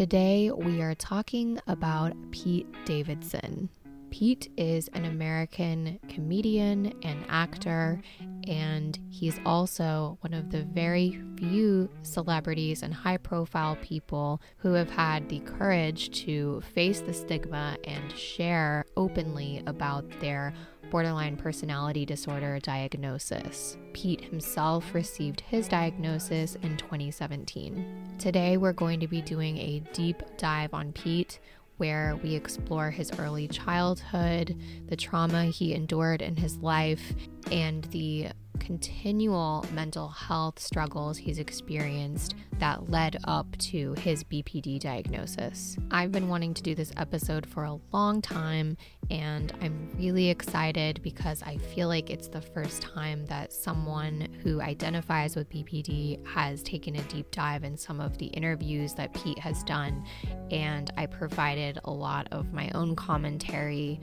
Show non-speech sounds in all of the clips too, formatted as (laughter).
Today, we are talking about Pete Davidson. Pete is an American comedian and actor, and he's also one of the very few celebrities and high profile people who have had the courage to face the stigma and share openly about their borderline personality disorder diagnosis. Pete himself received his diagnosis in 2017. Today, we're going to be doing a deep dive on Pete where we explore his early childhood, the trauma he endured in his life, and the continual mental health struggles he's experienced that led up to his BPD diagnosis. I've been wanting to do this episode for a long time, and I'm really excited because I feel like it's the first time that someone who identifies with BPD has taken a deep dive in some of the interviews that Pete has done, and I provided a lot of my own commentary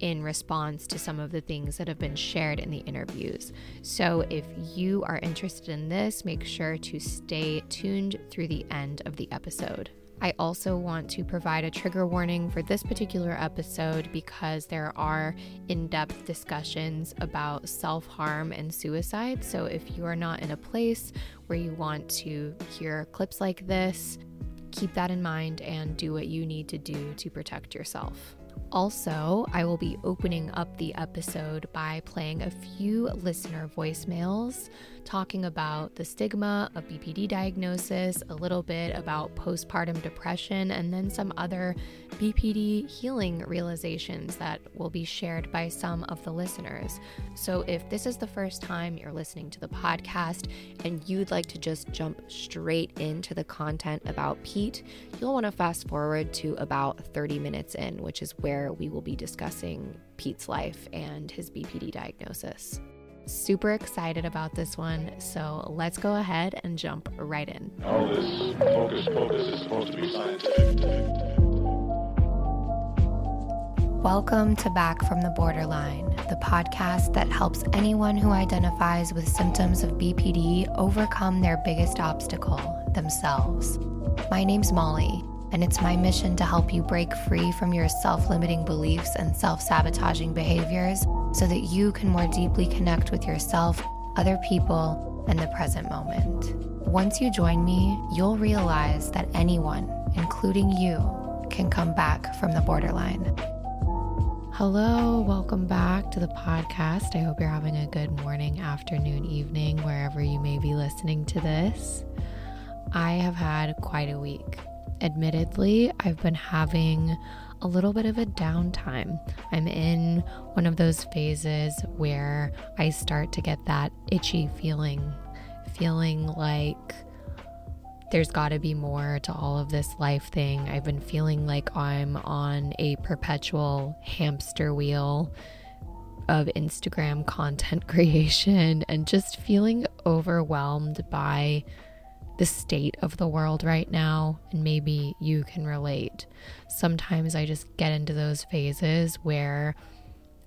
in response to some of the things that have been shared in the interviews. So, if you are interested in this, make sure to stay tuned through the end of the episode. I also want to provide a trigger warning for this particular episode because there are in depth discussions about self harm and suicide. So, if you are not in a place where you want to hear clips like this, keep that in mind and do what you need to do to protect yourself. Also, I will be opening up the episode by playing a few listener voicemails talking about the stigma of BPD diagnosis, a little bit about postpartum depression, and then some other BPD healing realizations that will be shared by some of the listeners. So, if this is the first time you're listening to the podcast and you'd like to just jump straight into the content about Pete, you'll want to fast forward to about 30 minutes in, which is where we will be discussing Pete's life and his BPD diagnosis. Super excited about this one, so let's go ahead and jump right in. All this focus, focus is supposed to be scientific. Welcome to Back from the Borderline, the podcast that helps anyone who identifies with symptoms of BPD overcome their biggest obstacle, themselves. My name's Molly, and it's my mission to help you break free from your self limiting beliefs and self sabotaging behaviors so that you can more deeply connect with yourself, other people, and the present moment. Once you join me, you'll realize that anyone, including you, can come back from the borderline. Hello, welcome back to the podcast. I hope you're having a good morning, afternoon, evening, wherever you may be listening to this. I have had quite a week. Admittedly, I've been having a little bit of a downtime. I'm in one of those phases where I start to get that itchy feeling, feeling like there's got to be more to all of this life thing. I've been feeling like I'm on a perpetual hamster wheel of Instagram content (laughs) creation and just feeling overwhelmed by the state of the world right now, and maybe you can relate. Sometimes I just get into those phases where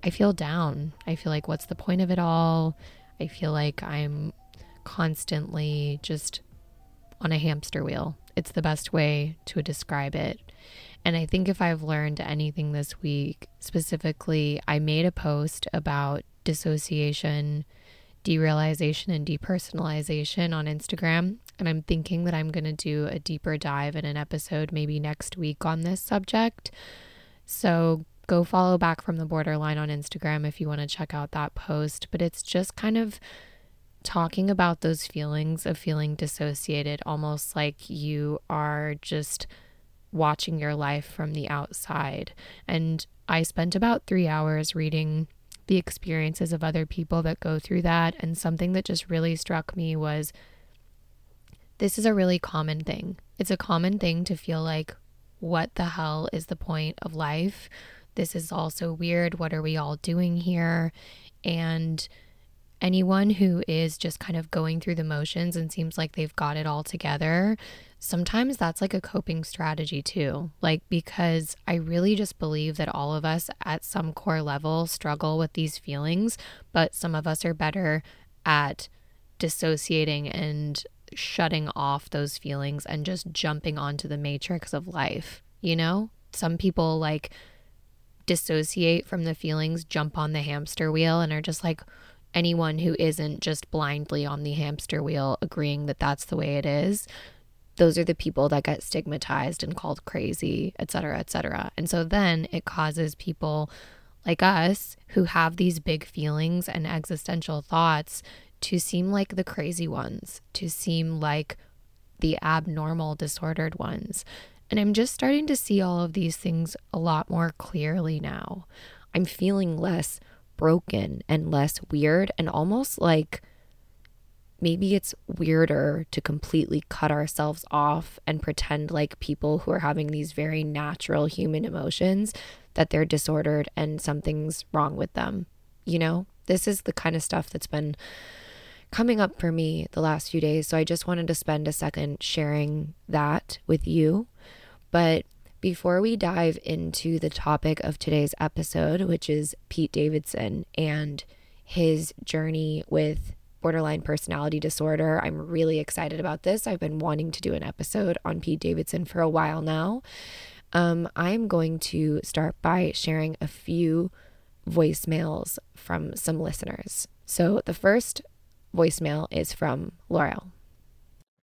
I feel down. I feel like, what's the point of it all? I feel like I'm constantly just on a hamster wheel. It's the best way to describe it. And I think if I've learned anything this week, specifically, I made a post about dissociation, derealization, and depersonalization on Instagram. And I'm thinking that I'm going to do a deeper dive in an episode maybe next week on this subject. So go follow back from the borderline on Instagram if you want to check out that post. But it's just kind of talking about those feelings of feeling dissociated, almost like you are just watching your life from the outside. And I spent about three hours reading the experiences of other people that go through that. And something that just really struck me was this is a really common thing. It's a common thing to feel like, what the hell is the point of life? This is all so weird. What are we all doing here? And anyone who is just kind of going through the motions and seems like they've got it all together, sometimes that's like a coping strategy too. Like, because I really just believe that all of us at some core level struggle with these feelings, but some of us are better at dissociating and shutting off those feelings and just jumping onto the matrix of life. You know, some people like dissociate from the feelings, jump on the hamster wheel, and are just like, anyone who isn't just blindly on the hamster wheel agreeing that that's the way it is those are the people that get stigmatized and called crazy et cetera et cetera and so then it causes people like us who have these big feelings and existential thoughts to seem like the crazy ones to seem like the abnormal disordered ones and i'm just starting to see all of these things a lot more clearly now i'm feeling less broken and less weird and almost like maybe it's weirder to completely cut ourselves off and pretend like people who are having these very natural human emotions that they're disordered and something's wrong with them. You know, this is the kind of stuff that's been coming up for me the last few days. So I just wanted to spend a second sharing that with you. But before we dive into the topic of today's episode, which is Pete Davidson and his journey with borderline personality disorder, I'm really excited about this. I've been wanting to do an episode on Pete Davidson for a while now. Um, I'm going to start by sharing a few voicemails from some listeners. So the first voicemail is from Laurel.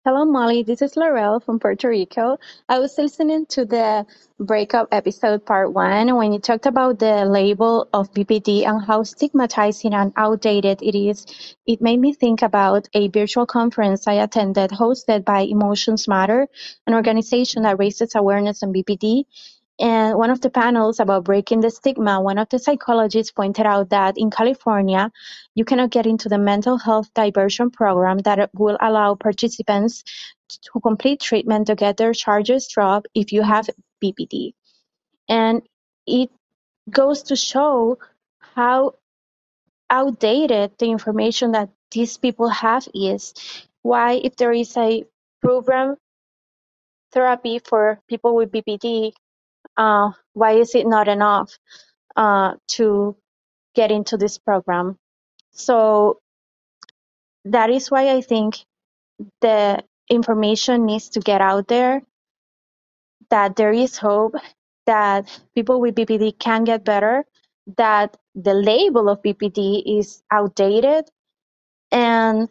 Hello, Molly. This is Laurel from Puerto Rico. I was listening to the breakup episode part one when you talked about the label of BPD and how stigmatizing and outdated it is. It made me think about a virtual conference I attended hosted by Emotions Matter, an organization that raises awareness on BPD. And one of the panels about breaking the stigma, one of the psychologists pointed out that in California, you cannot get into the mental health diversion program that will allow participants to complete treatment to get their charges dropped if you have BPD. And it goes to show how outdated the information that these people have is. Why, if there is a program therapy for people with BPD, uh, why is it not enough uh, to get into this program? So that is why I think the information needs to get out there that there is hope, that people with BPD can get better, that the label of BPD is outdated. And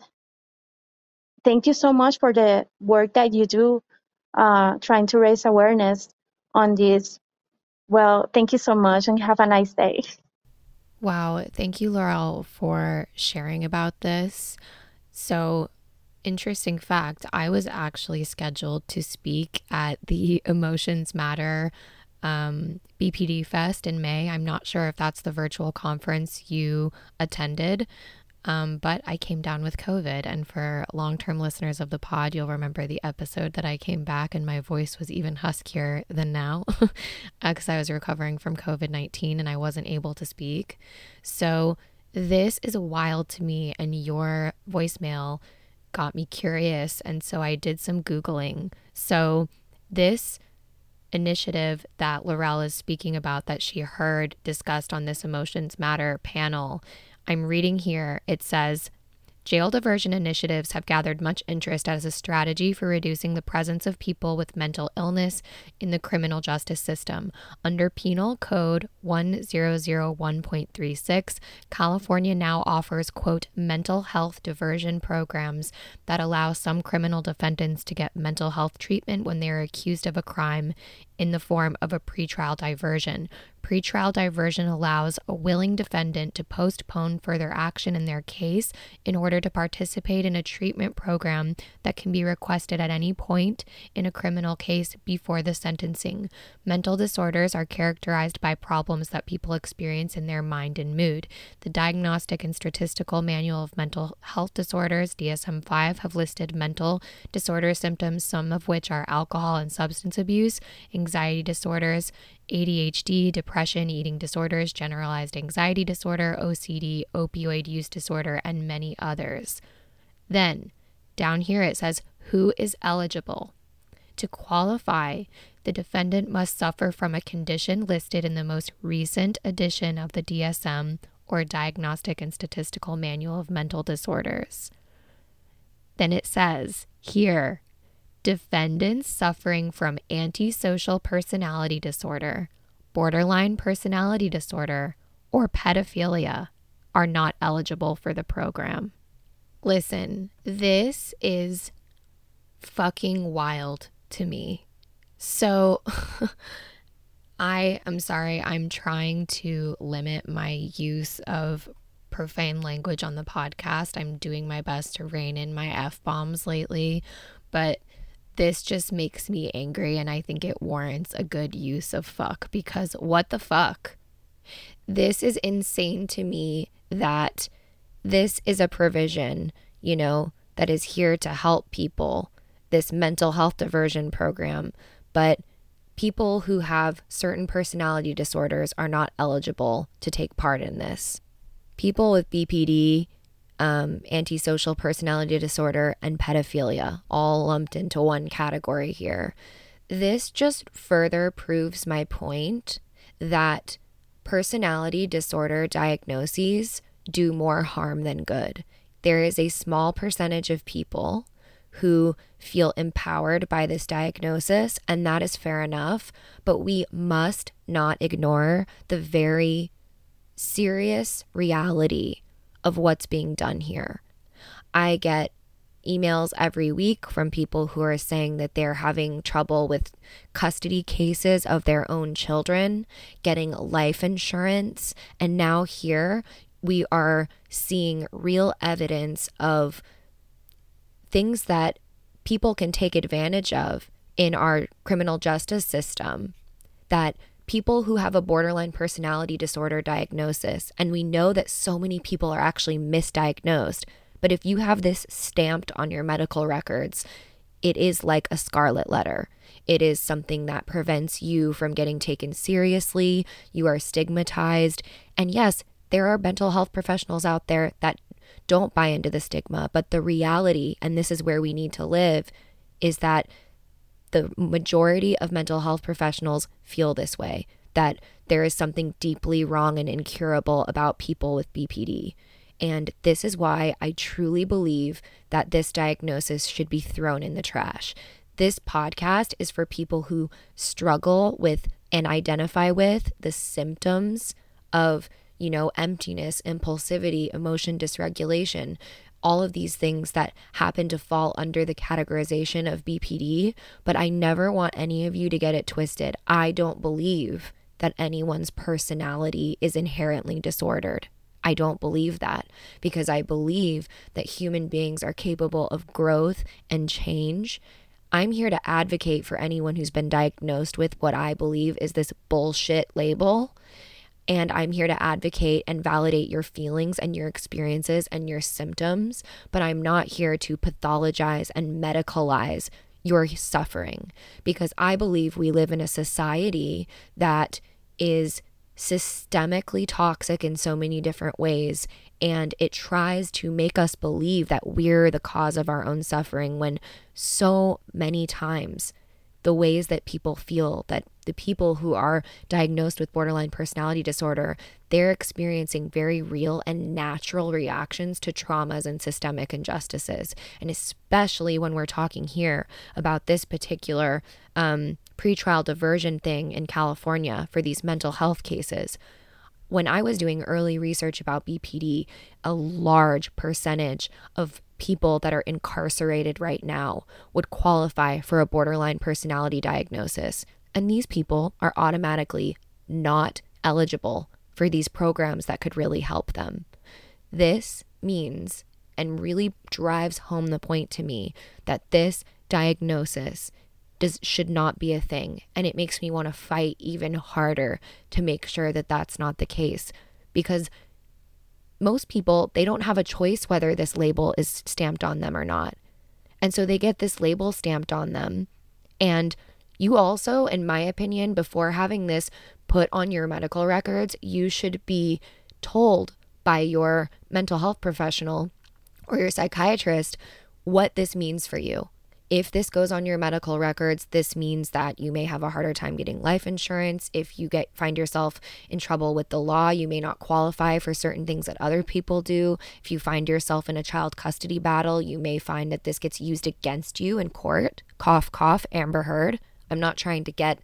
thank you so much for the work that you do uh, trying to raise awareness on this. Well, thank you so much and have a nice day. Wow. Thank you, Laurel, for sharing about this. So, interesting fact I was actually scheduled to speak at the (laughs) Emotions Matter um, BPD Fest in May. I'm not sure if that's the virtual conference you attended, um, but I came down with COVID. And for long term listeners of the pod, you'll remember the episode that I came back and my voice was even huskier than now (laughs) because I was recovering from COVID 19 and I wasn't able to speak. So, this is wild to me, and your voicemail got me curious. And so I did some Googling. So, this initiative that Laurel is speaking about that she heard discussed on this Emotions Matter panel I'm reading here, it says, Jail diversion initiatives have gathered much interest as a strategy for reducing the presence of people with mental illness in the criminal justice system. Under Penal Code 1001.36, California now offers, quote, mental health diversion programs that allow some criminal defendants to get mental health treatment when they are accused of a crime in the form of a pretrial diversion. Pretrial diversion allows a willing defendant to postpone further action in their case in order to participate in a treatment program that can be requested at any point in a criminal case before the sentencing. Mental disorders are characterized by problems that people experience in their mind and mood. The Diagnostic and Statistical Manual of Mental Health Disorders, DSM 5, have listed mental disorder symptoms, some of which are alcohol and substance abuse, anxiety disorders, ADHD, depression, eating disorders, generalized anxiety disorder, OCD, opioid use disorder, and many others. Then, down here it says who is eligible. To qualify, the defendant must suffer from a condition listed in the most recent edition of the DSM or Diagnostic and Statistical Manual of Mental Disorders. Then it says here defendants suffering from antisocial personality disorder, borderline personality disorder, or pedophilia are not eligible for the program. Listen, this is fucking wild to me. So, (laughs) I am sorry, I'm trying to limit my use of profane language on the podcast. I'm doing my best to rein in my F bombs lately, but this just makes me angry and I think it warrants a good use of fuck because what the fuck? This is insane to me that this is a provision, you know, that is here to help people, this mental health diversion program, but people who have certain personality disorders are not eligible to take part in this. People with BPD um, antisocial personality disorder, and pedophilia, all lumped into one category here. This just further proves my point that personality disorder diagnoses do more harm than good. There is a small percentage of people who feel empowered by this diagnosis, and that is fair enough, but we must not ignore the very serious reality of what's being done here. I get emails every week from people who are saying that they're having trouble with custody cases of their own children, getting life insurance. And now, here we are seeing real evidence of things that people can take advantage of in our criminal justice system that people who have a borderline personality disorder diagnosis, and we know that so many people are actually misdiagnosed. But if you have this stamped on your medical records, it is like a scarlet letter. It is something that prevents you from getting taken seriously. You are stigmatized. And yes, there are mental health professionals out there that don't buy into the stigma, but the reality, and this is where we need to live, is that the majority of mental health professionals feel this way that there is something deeply wrong and incurable about people with BPD. And this is why I truly believe that this diagnosis should be thrown in the trash. This podcast is for people who struggle with and identify with the symptoms of, you know, emptiness, impulsivity, emotion dysregulation, all of these things that happen to fall under the categorization of BPD, but I never want any of you to get it twisted. I don't believe that anyone's personality is inherently disordered. I don't believe that because I believe that human beings are capable of growth and change. I'm here to advocate for anyone who's been diagnosed with what I believe is this bullshit label and I'm here to advocate and validate your feelings and your experiences and your symptoms, but I'm not here to pathologize and medicalize your suffering because I believe we live in a society that is systemically toxic in so many different ways. And it tries to make us believe that we're the cause of our own suffering when so many times the ways that people feel that the people who are diagnosed with borderline personality disorder they're experiencing very real and natural reactions to traumas and systemic injustices. And especially when we're talking here about this particular um, pretrial diversion thing in california for these mental health cases when I was doing early research about BPD, a large percentage of people that are incarcerated right now would qualify for a borderline personality diagnosis. And these people are automatically not eligible for these programs that could really help them. This means and really drives home the point to me that this diagnosis does should not be a thing and it makes me want to fight even harder to make sure that that's not the case because most people they don't have a choice whether this label is stamped on them or not. And so they get this label stamped on them and you also in my opinion before having this put on your medical records, you should be told by your mental health professional or your psychiatrist what this means for you. If this goes on your medical records, this means that you may have a harder time getting life insurance. If you get find yourself in trouble with the law, you may not qualify for certain things that other people do. If you find yourself in a child custody battle, you may find that this gets used against you in court. Cough cough Amber Heard. I'm not trying to get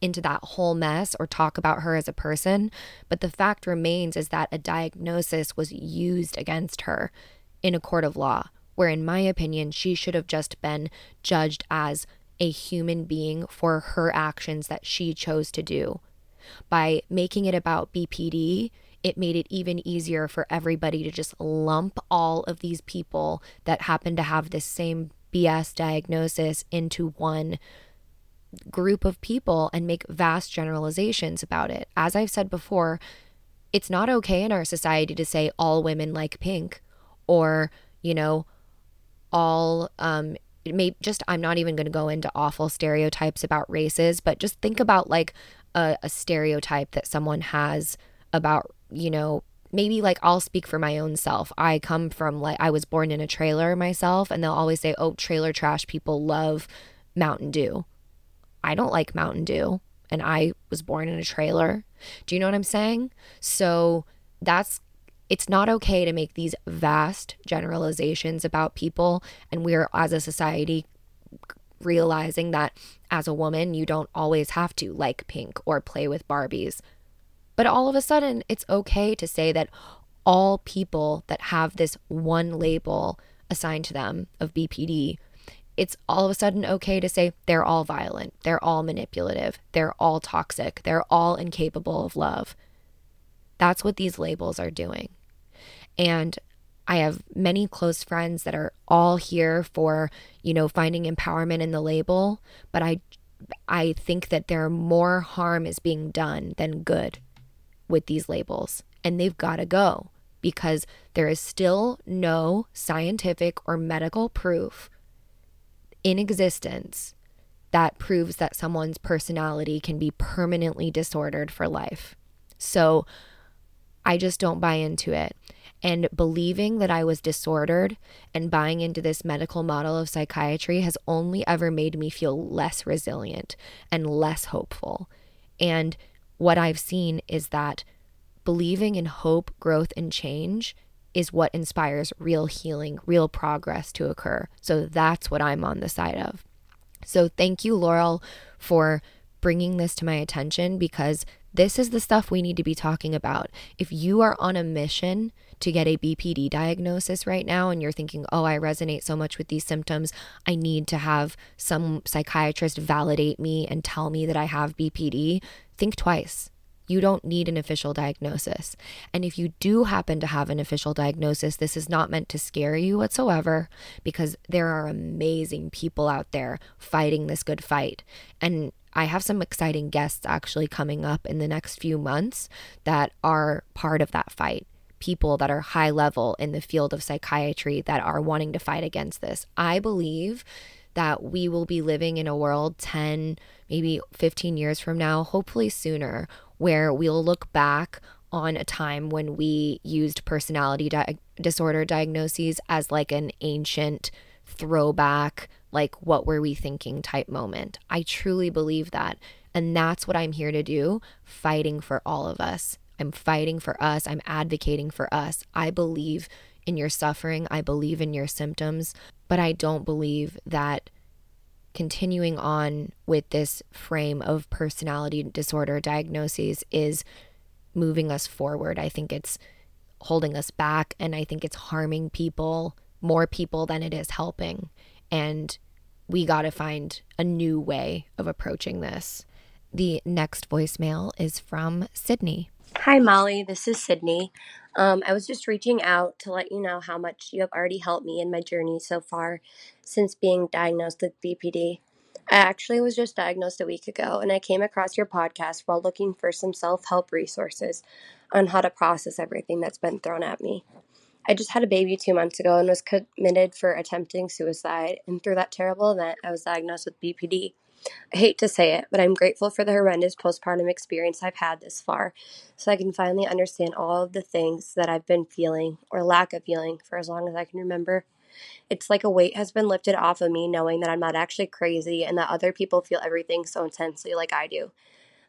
into that whole mess or talk about her as a person, but the fact remains is that a diagnosis was used against her in a court of law, where, in my opinion, she should have just been judged as a human being for her actions that she chose to do. By making it about BPD, it made it even easier for everybody to just lump all of these people that happen to have this same BS diagnosis into one group of people and make vast generalizations about it. As I've said before, it's not okay in our society to say all women like pink or, you know, all um may just I'm not even going to go into awful stereotypes about races, but just think about like a, a stereotype that someone has about, you know, maybe like I'll speak for my own self. I come from like I was born in a trailer myself and they'll always say, "Oh, trailer trash people love Mountain Dew." I don't like Mountain Dew and I was born in a trailer. Do you know what I'm saying? So that's it's not okay to make these vast generalizations about people and we're as a society realizing that as a woman you don't always have to like pink or play with Barbies. But all of a sudden it's okay to say that all people that have this one label assigned to them of BPD it's all of a sudden okay to say they're all violent, they're all manipulative, they're all toxic, they're all incapable of love. That's what these labels are doing. And I have many close friends that are all here for, you know, finding empowerment in the label, but I I think that there more harm is being done than good with these labels, and they've got to go because there is still no scientific or medical proof in existence that proves that someone's personality can be permanently disordered for life. So I just don't buy into it. And believing that I was disordered and buying into this medical model of psychiatry has only ever made me feel less resilient and less hopeful. And what I've seen is that believing in hope, growth, and change is what inspires real healing, real progress to occur. So that's what I'm on the side of. So thank you, Laurel, for bringing this to my attention because this is the stuff we need to be talking about. If you are on a mission to get a BPD diagnosis right now and you're thinking, oh, I resonate so much with these symptoms, I need to have some psychiatrist validate me and tell me that I have BPD, think twice. You don't need an official diagnosis. And if you do happen to have an official diagnosis, this is not meant to scare you whatsoever because there are amazing people out there fighting this good fight. And I have some exciting guests actually coming up in the next few months that are part of that fight. People that are high level in the field of psychiatry that are wanting to fight against this. I believe that we will be living in a world 10, maybe 15 years from now, hopefully sooner, where we'll look back on a time when we used personality di- disorder diagnoses as like an ancient throwback, like what were we thinking type moment. I truly believe that. And that's what I'm here to do, fighting for all of us. I'm fighting for us. I'm advocating for us. I believe in your suffering. I believe in your symptoms, but I don't believe that continuing on with this frame of personality disorder diagnoses is moving us forward. I think it's holding us back and I think it's harming people, more people than it is helping. And we got to find a new way of approaching this. The next voicemail is from Sydney. Hi, Molly. This is Sydney. Um, I was just reaching out to let you know how much you have already helped me in my journey so far since being diagnosed with BPD. I actually was just diagnosed a week ago, and I came across your podcast while looking for some self help resources on how to process everything that's been thrown at me. I just had a baby two months ago and was committed for attempting suicide, and through that terrible event, I was diagnosed with BPD. I hate to say it, but I'm grateful for the horrendous postpartum experience I've had this far, so I can finally understand all of the things that I've been feeling or lack of feeling for as long as I can remember. It's like a weight has been lifted off of me knowing that I'm not actually crazy and that other people feel everything so intensely like I do.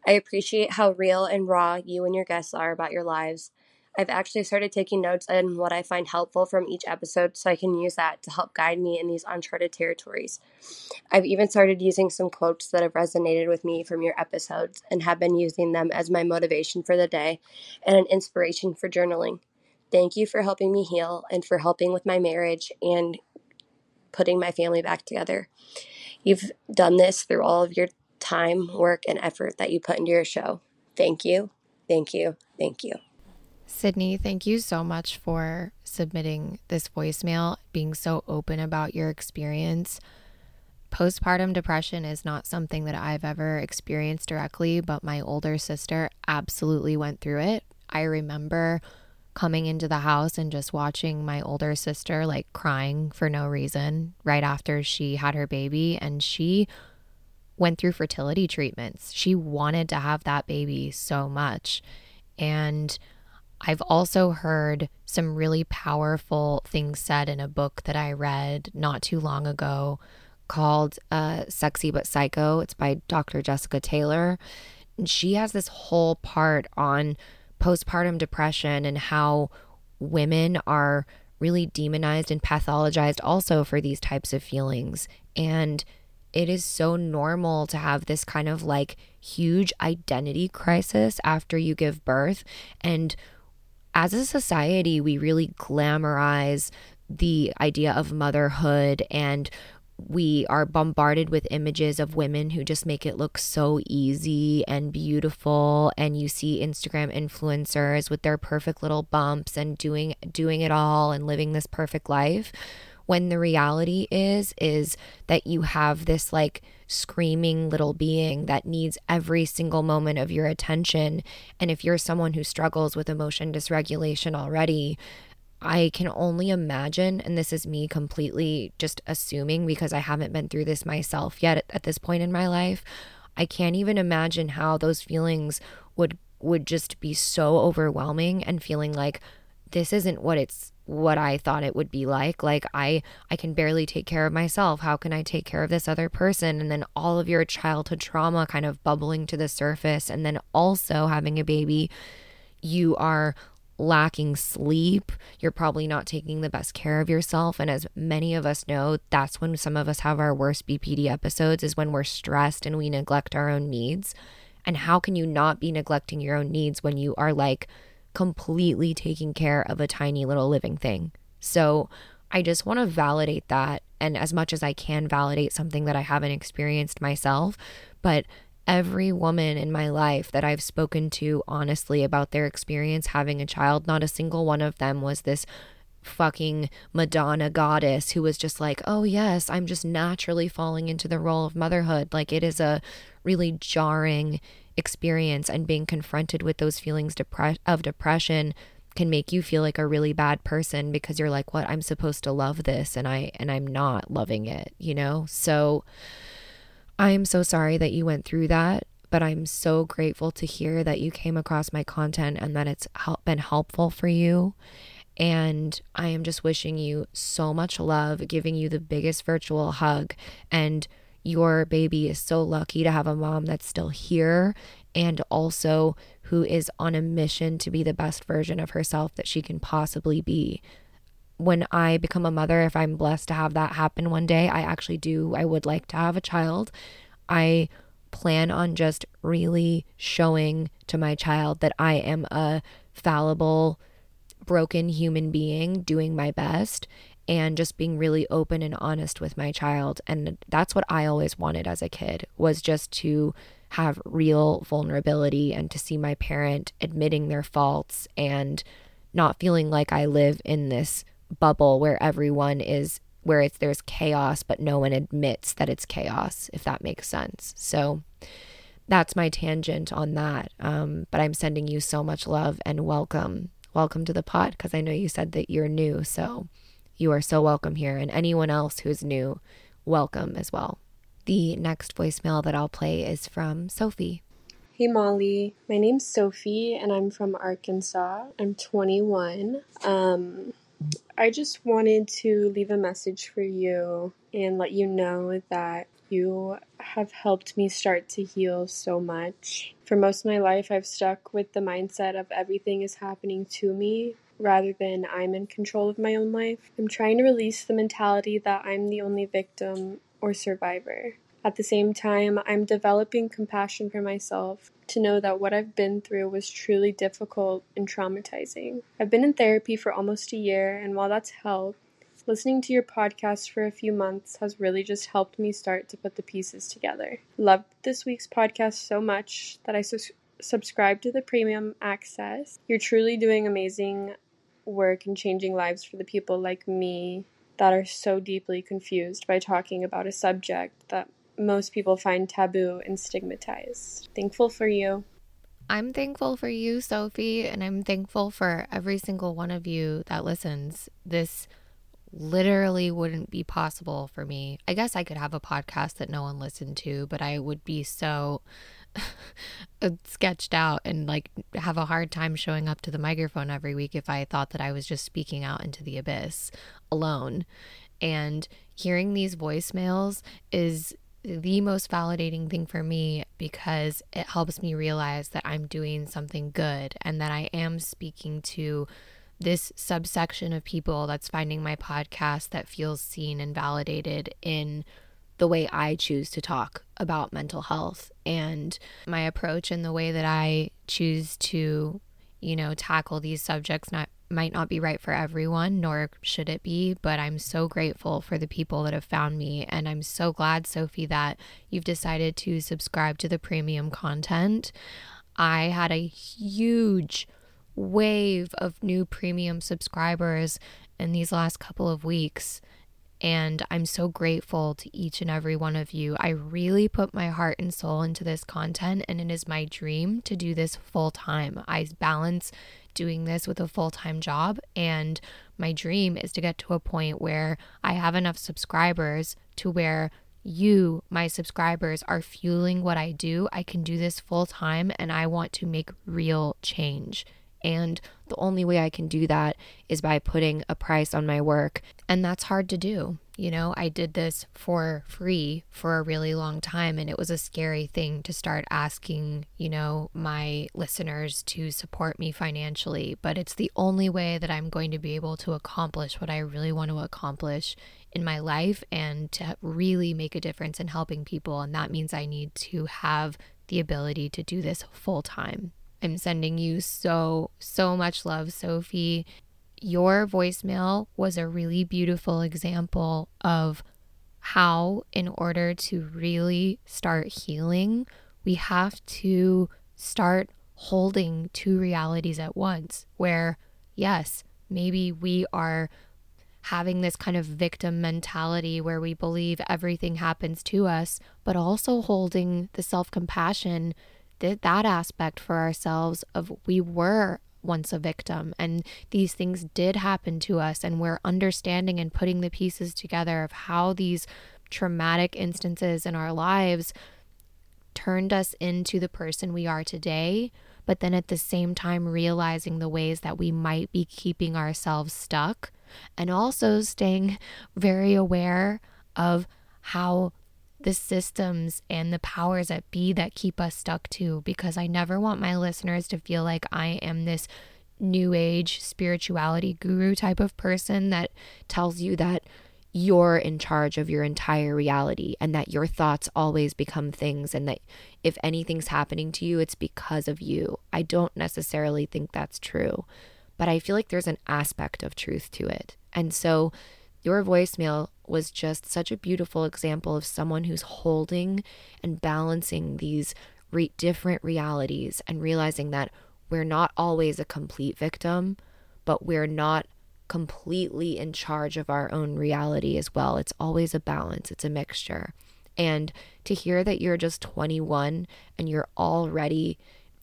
I appreciate how real and raw you and your guests are about your lives. I've actually started taking notes on what I find helpful from each episode so I can use that to help guide me in these uncharted territories. I've even started using some quotes that have resonated with me from your episodes and have been using them as my motivation for the day and an inspiration for journaling. Thank you for helping me heal and for helping with my marriage and putting my family back together. You've done this through all of your time, work, and effort that you put into your show. Thank you, thank you, thank you. Sydney, thank you so much for submitting this voicemail, being so open about your experience. Postpartum depression is not something that I've ever experienced directly, but my older sister absolutely went through it. I remember coming into the house and just watching my older sister like crying for no reason right after she had her baby and she went through fertility treatments. She wanted to have that baby so much. And I've also heard some really powerful things said in a book that I read not too long ago called uh, Sexy But Psycho. It's by Dr. Jessica Taylor. And she has this whole part on postpartum depression and how women are really demonized and pathologized also for these types of feelings. And it is so normal to have this kind of like huge identity crisis after you give birth. And as a society, we really glamorize the idea of motherhood and we are bombarded with images of women who just make it look so easy and beautiful. And you see Instagram influencers with their perfect little bumps and doing doing it all and living this perfect life. When the reality is is that you have this like screaming little being that needs every single moment of your attention and if you're someone who struggles with emotion dysregulation already I can only imagine, and this is me completely just assuming because I haven't been through this myself yet at, this point in my life. I can't even imagine how those feelings would would just be so overwhelming and feeling like this isn't what it's what I thought it would be like. Like I I can barely take care of myself. How can I take care of this other person? And then all of your childhood trauma kind of bubbling to the surface and then also having a baby, you are lacking sleep. You're probably not taking the best care of yourself. And as many of us know, that's when some of us have our worst BPD episodes, is when we're stressed and we neglect our own needs. And how can you not be neglecting your own needs when you are like completely taking care of a tiny little living thing? So I just want to validate that. And as much as I can validate something that I haven't experienced myself, but every woman in my life that I've spoken to honestly about their experience having a child, not a single one of them was this fucking Madonna goddess who was just like, oh, yes, I'm just naturally falling into the role of motherhood. Like, it is a really jarring experience, and being confronted with those feelings depre- of depression can make you feel like a really bad person because you're like what I'm supposed to love this and I and I'm not loving it, you know? So I am so sorry that you went through that, but I'm so grateful to hear that you came across my content and that it's help, been helpful for you. And I am just wishing you so much love, giving you the biggest virtual hug. And your baby is so lucky to have a mom that's still here and also who is on a mission to be the best version of herself that she can possibly be when I become a mother, if I'm blessed to have that happen one day, I actually do, I would like to have a child. I plan on just really showing to my child that I am a fallible, broken human being doing my best and just being really open and honest with my child. And that's what I always wanted as a kid was just to have real vulnerability and to see my parent admitting their faults and not feeling like I live in this bubble where everyone is where it's there's chaos but no one admits that it's chaos if that makes sense. So that's my tangent on that. Um, but I'm sending you so much love and welcome. Welcome to the pod because I know you said that you're new. So you are so welcome here. And anyone else who's new, welcome as well. The next voicemail that I'll play is from Sophie. Hey Molly, my name's Sophie and I'm from Arkansas. I'm 21. Um, I just wanted to leave a message for you and let you know that you have helped me start to heal so much. For most of my life, I've stuck with the mindset of everything is happening to me rather than I'm in control of my own life. I'm trying to release the mentality that I'm the only victim or survivor. At the same time, I'm developing compassion for myself to know that what I've been through was truly difficult and traumatizing. I've been in therapy for almost a year, and while that's helped, listening to your podcast for a few months has really just helped me start to put the pieces together. Loved this week's podcast so much that I su- subscribed to the premium access. You're truly doing amazing work and changing lives for the people like me that are so deeply confused by talking about a subject that most people find taboo and stigmatized. Thankful for you. I'm thankful for you, Sophie, and I'm thankful for every single one of you that listens. This literally wouldn't be possible for me. I guess I could have a podcast that no one listened to, but I would be so (laughs) sketched out and like have a hard time showing up to the microphone every week if I thought that I was just speaking out into the abyss alone. And hearing these voicemails is the most validating thing for me because it helps me realize that I'm doing something good and that I am speaking to this subsection of people that's finding my podcast that feels seen and validated in the way I choose to talk about mental health and my approach and the way that I choose to, you know, tackle these subjects not might not be right for everyone, nor should it be, but I'm so grateful for the people that have found me. And I'm so glad, Sophie, that you've decided to subscribe to the premium content. I had a huge wave of new premium subscribers in these last couple of weeks. And I'm so grateful to each and every one of you. I really put my heart and soul into this content, and it is my dream to do this full time. I balance doing this with a full time job, and my dream is to get to a point where I have enough subscribers to where you, my subscribers, are fueling what I do. I can do this full time, and I want to make real change. And the only way I can do that is by putting a price on my work. And that's hard to do. You know, I did this for free for a really long time, and it was a scary thing to start asking, you know, my listeners to support me financially. But it's the only way that I'm going to be able to accomplish what I really want to accomplish in my life and to really make a difference in helping people. And that means I need to have the ability to do this full time. I'm sending you so, so much love, Sophie. Your voicemail was a really beautiful example of how, in order to really start healing, we have to start holding two realities at once. Where, yes, maybe we are having this kind of victim mentality where we believe everything happens to us, but also holding the self compassion that that aspect for ourselves of we were once a victim and these things did happen to us and we're understanding and putting the pieces together of how these traumatic instances in our lives turned us into the person we are today but then at the same time realizing the ways that we might be keeping ourselves stuck and also staying very aware of how the systems and the powers that be that keep us stuck to because I never want my listeners to feel like I am this new age spirituality guru type of person that tells you that you're in charge of your entire reality and that your thoughts always become things and that if anything's happening to you it's because of you. I don't necessarily think that's true, but I feel like there's an aspect of truth to it. And so Your voicemail was just such a beautiful example of someone who's holding and balancing these re- different realities and realizing that we're not always a complete victim, but we're not completely in charge of our own reality as well. It's always a balance, it's a mixture. And to hear that you're just 21 and you're already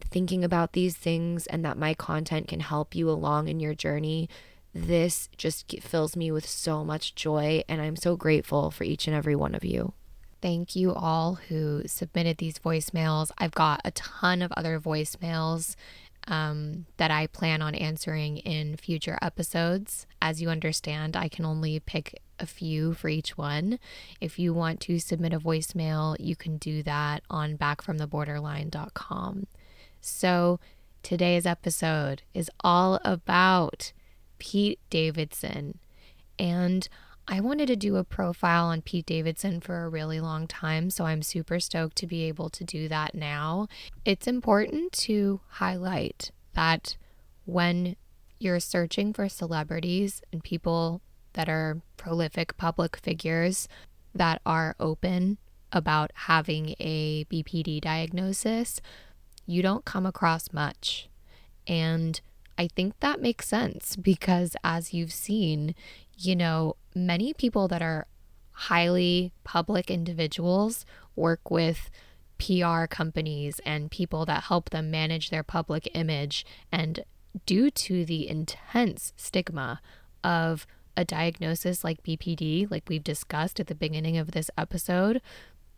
thinking about these things and that my content can help you along in your journey, this just fills me with so much joy. And I'm so grateful for each and every one of you. Thank you all who submitted these voicemails. I've got a ton of other voicemails um, that I plan on answering in future episodes. As you understand, I can only pick a few for each one. If you want to submit a voicemail, you can do that on backfromtheborderline.com. So today's episode is all about Pete Davidson. And I wanted to do a profile on Pete Davidson for a really long time, so I'm super stoked to be able to do that now. It's important to highlight that when you're searching for celebrities and people that are prolific public figures that are open about having a BPD diagnosis, you don't come across much. And I think that makes sense because, as you've seen, you know, many people that are highly public individuals work with PR companies and people that help them manage their public image. And due to the intense stigma of a diagnosis like BPD, like we've discussed at the beginning of this episode,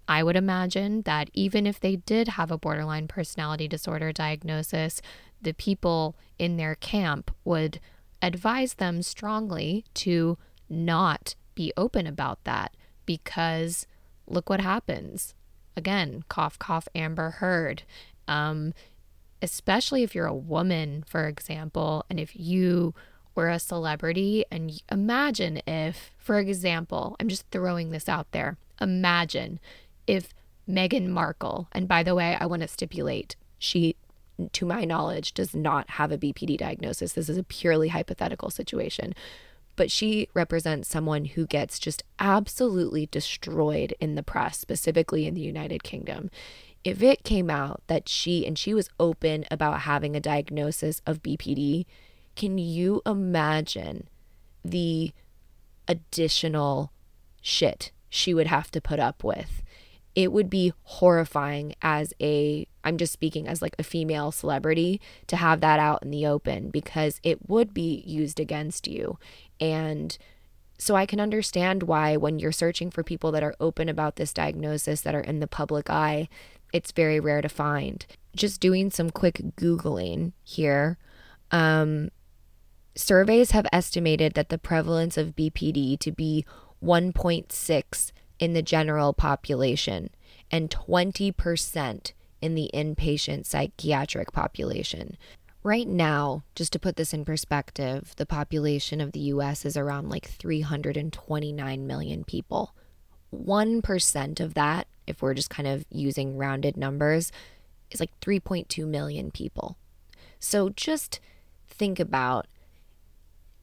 I would imagine that even if they did have a borderline personality disorder diagnosis, the people in their camp would advise them strongly to not be open about that because look what happens. Again, cough, cough, Amber Heard. Um, especially if you're a woman, for example, and if you were a celebrity, and imagine if, for example, I'm just throwing this out there, imagine if Meghan Markle, and by the way, I want to stipulate, she, to my knowledge, does not have a BPD diagnosis. This is a purely hypothetical situation but she represents someone who gets just absolutely destroyed in the press, specifically in the United Kingdom. If it came out that she, and she was open about having a diagnosis of BPD, can you imagine the additional shit she would have to put up with? It would be horrifying as a, I'm just speaking as like a female celebrity to have that out in the open because it would be used against you. And so I can understand why, when you're searching for people that are open about this diagnosis that are in the public eye, it's very rare to find. Just doing some quick Googling here, um, surveys have estimated that the prevalence of BPD to be 1.6 in the general population and 20% in the inpatient psychiatric population. Right now, just to put this in perspective, the population of the US is around like 329 million people. 1% of that, if we're just kind of using rounded numbers, is like 3.2 million people. So just think about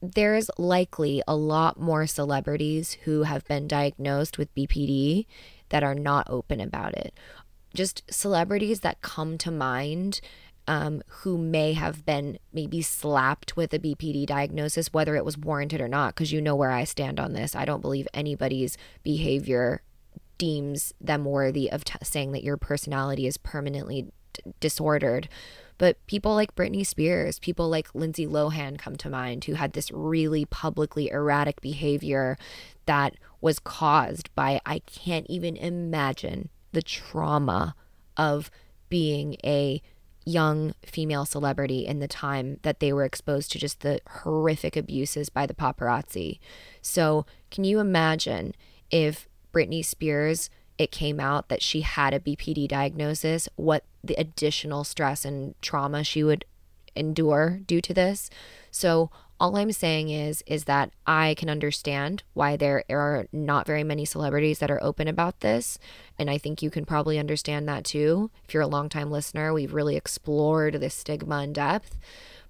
there's likely a lot more celebrities who have been diagnosed with BPD that are not open about it. Just celebrities that come to mind um, who may have been maybe slapped with a BPD diagnosis, whether it was warranted or not, because you know where I stand on this. I don't believe anybody's behavior deems them worthy of t- saying that your personality is permanently d- disordered. But people like Britney Spears, people like Lindsay Lohan come to mind who had this really publicly erratic behavior that was caused by, I can't even imagine the trauma of being a young female celebrity in the time that they were exposed to just the horrific abuses by the paparazzi. So, can you imagine if Britney Spears it came out that she had a BPD diagnosis, what the additional stress and trauma she would endure due to this? So, all I'm saying is is that I can understand why there are not very many celebrities that are open about this, and I think you can probably understand that too. If you're a longtime listener, we've really explored this stigma in depth,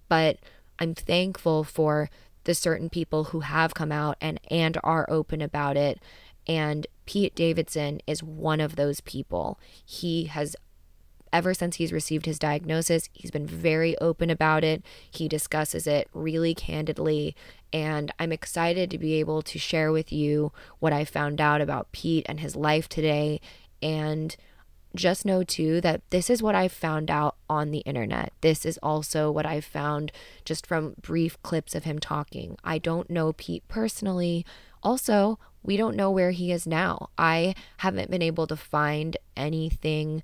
but I'm thankful for the certain people who have come out and and are open about it and Pete Davidson is one of those people. He has ever since he's received his diagnosis, he's been very open about it. He discusses it really candidly. And I'm excited to be able to share with you what I found out about Pete and his life today. And just know too that this is what I found out on the internet. This is also what I found just from brief clips of him talking. I don't know Pete personally. Also, we don't know where he is now. I haven't been able to find anything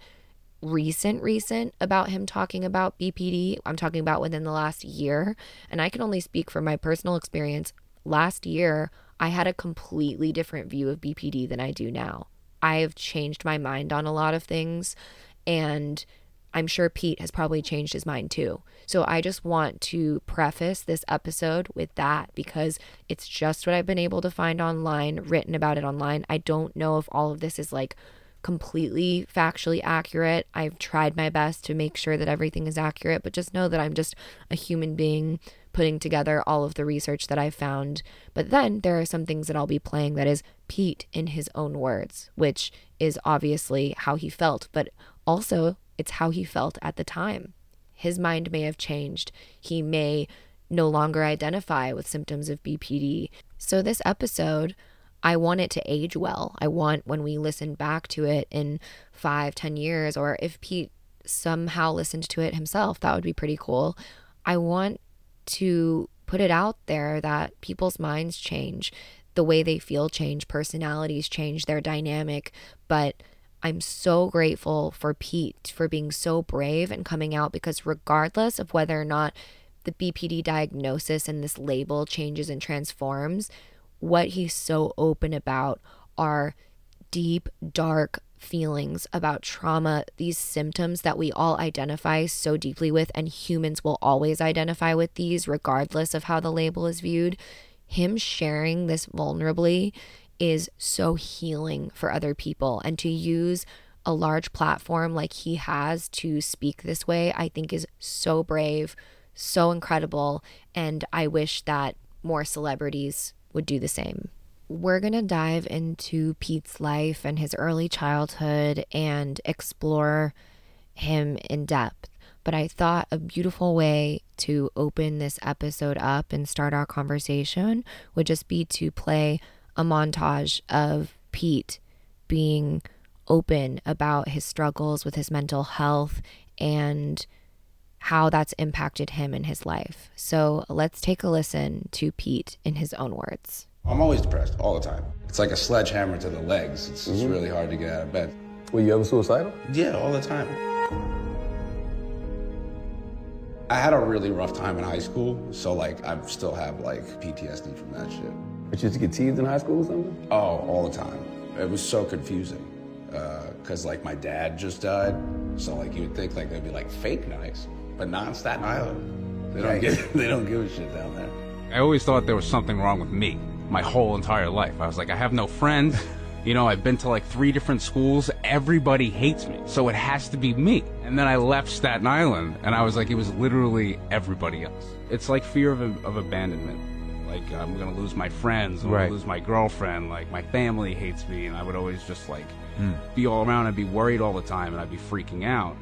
recent recent about him talking about BPD. I'm talking about within the last year, and I can only speak from my personal experience. Last year, I had a completely different view of BPD than I do now. I have changed my mind on a lot of things, and I'm sure Pete has probably changed his mind too. So I just want to preface this episode with that because it's just what I've been able to find online, written about it online. I don't know if all of this is like completely factually accurate. I've tried my best to make sure that everything is accurate, but just know that I'm just a human being putting together all of the research that I found. But then there are some things that I'll be playing that is Pete in his own words, which is obviously how he felt, but also it's how he felt at the time. His mind may have changed. He may no longer identify with symptoms of BPD. So, this episode, I want it to age well. I want when we listen back to it in five, ten years, or if Pete somehow listened to it himself, that would be pretty cool. I want to put it out there that people's minds change, the way they feel change, personalities change, their dynamic. But I'm so grateful for Pete for being so brave and coming out because, regardless of whether or not the BPD diagnosis and this label changes and transforms, what he's so open about are deep, dark feelings about trauma, these symptoms that we all identify so deeply with, and humans will always identify with these, regardless of how the label is viewed. Him sharing this vulnerably is so healing for other people, and to use a large platform like he has to speak this way, I think is so brave, so incredible. And I wish that more celebrities would do the same. We're going to dive into Pete's life and his early childhood and explore him in depth. But I thought a beautiful way to open this episode up and start our conversation would just be to play a montage of Pete being open about his struggles with his mental health and how that's impacted him in his life. So let's take a listen to Pete in his own words. I'm always depressed all the time. It's like a sledgehammer to the legs. It's, it's mm-hmm. really hard to get out of bed. Were you ever suicidal? Yeah, all the time. I had a really rough time in high school, so like I still have like PTSD from that shit. But you used to get teased in high school or something? Oh, all the time. It was so confusing. Uh, because like my dad just died, so like you would think like they'd be like fake nice, but not in Staten Island. They don't give (laughs) they don't give a shit down there. I always thought there was something wrong with me my whole entire life. I was like, I have no friends. (laughs) You know, I've been to like three different schools. Everybody hates me. So it has to be me. And then I left Staten Island and I was like, it was literally everybody else. It's like fear of, of abandonment. Like, I'm going to lose my friends. I'm gonna lose my girlfriend. Like, my family hates me. And I would always just like hmm. be all around and be worried all the time and I'd be freaking out.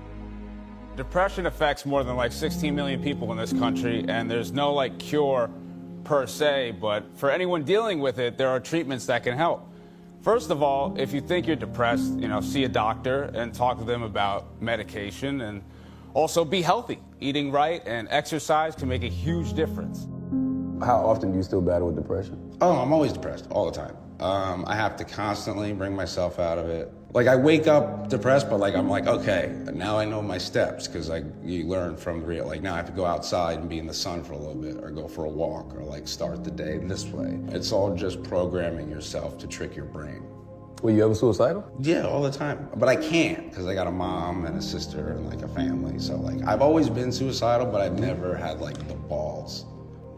Depression affects more than like 16 million people in this country, and there's no like cure per se, but for anyone dealing with it, there are treatments that can help. First of all, if you think you're depressed, you know, see a doctor and talk to them about medication and also be healthy. Eating right and exercise can make a huge difference. How often do you still battle with depression? Oh, I'm always depressed all the time. Um, I have to constantly bring myself out of it. Like I wake up depressed, but like I'm like, okay, now I know my steps because like you learn from the real. Like now I have to go outside and be in the sun for a little bit, or go for a walk, or like start the day this way. It's all just programming yourself to trick your brain. Were you ever suicidal? Yeah, all the time. But I can't because I got a mom and a sister and like a family. So like I've always been suicidal, but I've never had like the balls,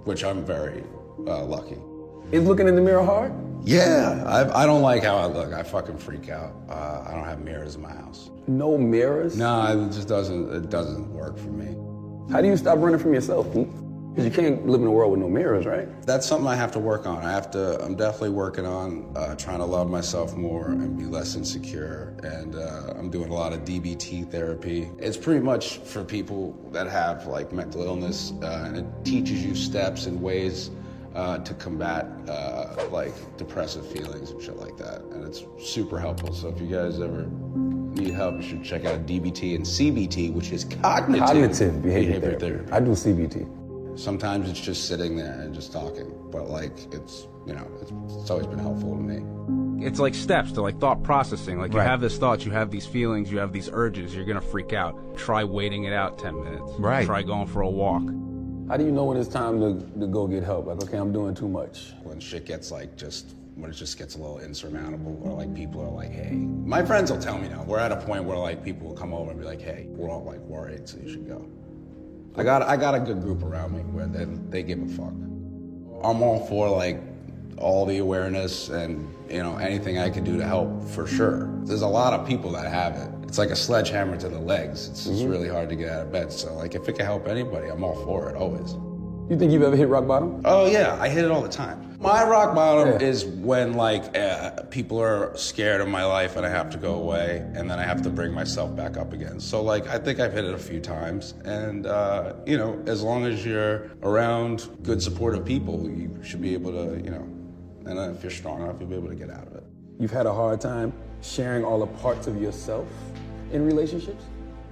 which I'm very uh, lucky. Is looking in the mirror hard? Yeah, I, I don't like how I look. I fucking freak out. Uh, I don't have mirrors in my house. No mirrors? No, it just doesn't. It doesn't work for me. How do you stop running from yourself, Pete? Because you can't live in a world with no mirrors, right? That's something I have to work on. I have to. I'm definitely working on uh, trying to love myself more and be less insecure. And uh, I'm doing a lot of DBT therapy. It's pretty much for people that have like mental illness, uh, and it teaches you steps and ways uh, to combat uh, like depressive feelings and shit like that. And it's super helpful. So if you guys ever need help, you should check out DBT and CBT, which is cognitive, Cognitive behavior, therapy. I do CBT. Sometimes it's just sitting there and just talking, but like it's you know it's, it's always been helpful to me. It's like steps to like thought processing. Like you have this thoughts, you have these feelings, you have these urges, you're gonna freak out. Try waiting it out 10 minutes. Right. Try going for a walk. How do you know when it's time to, to go get help? Like, okay, I'm doing too much. When shit gets like just when it just gets a little insurmountable, or like people are like, hey, my friends will tell me now. We're at a point where like people will come over and be like, hey, we're all like worried, so you should go. I got I got a good group around me where they, they give a fuck. I'm all for like all the awareness and you know anything I can do to help for sure. There's a lot of people that have it. It's like a sledgehammer to the legs. It's, it's mm-hmm. really hard to get out of bed. So like if it can help anybody, I'm all for it always. You think you've ever hit rock bottom? Oh yeah, I hit it all the time. My rock bottom Yeah. is when like uh, people are scared of my life and I have to go away, and then I have to bring myself back up again. So like I think I've hit it a few times, and uh, you know, as long as you're around good supportive people, you should be able to, you know, and if you're strong enough, you'll be able to get out of it. You've had a hard time sharing all the parts of yourself in relationships?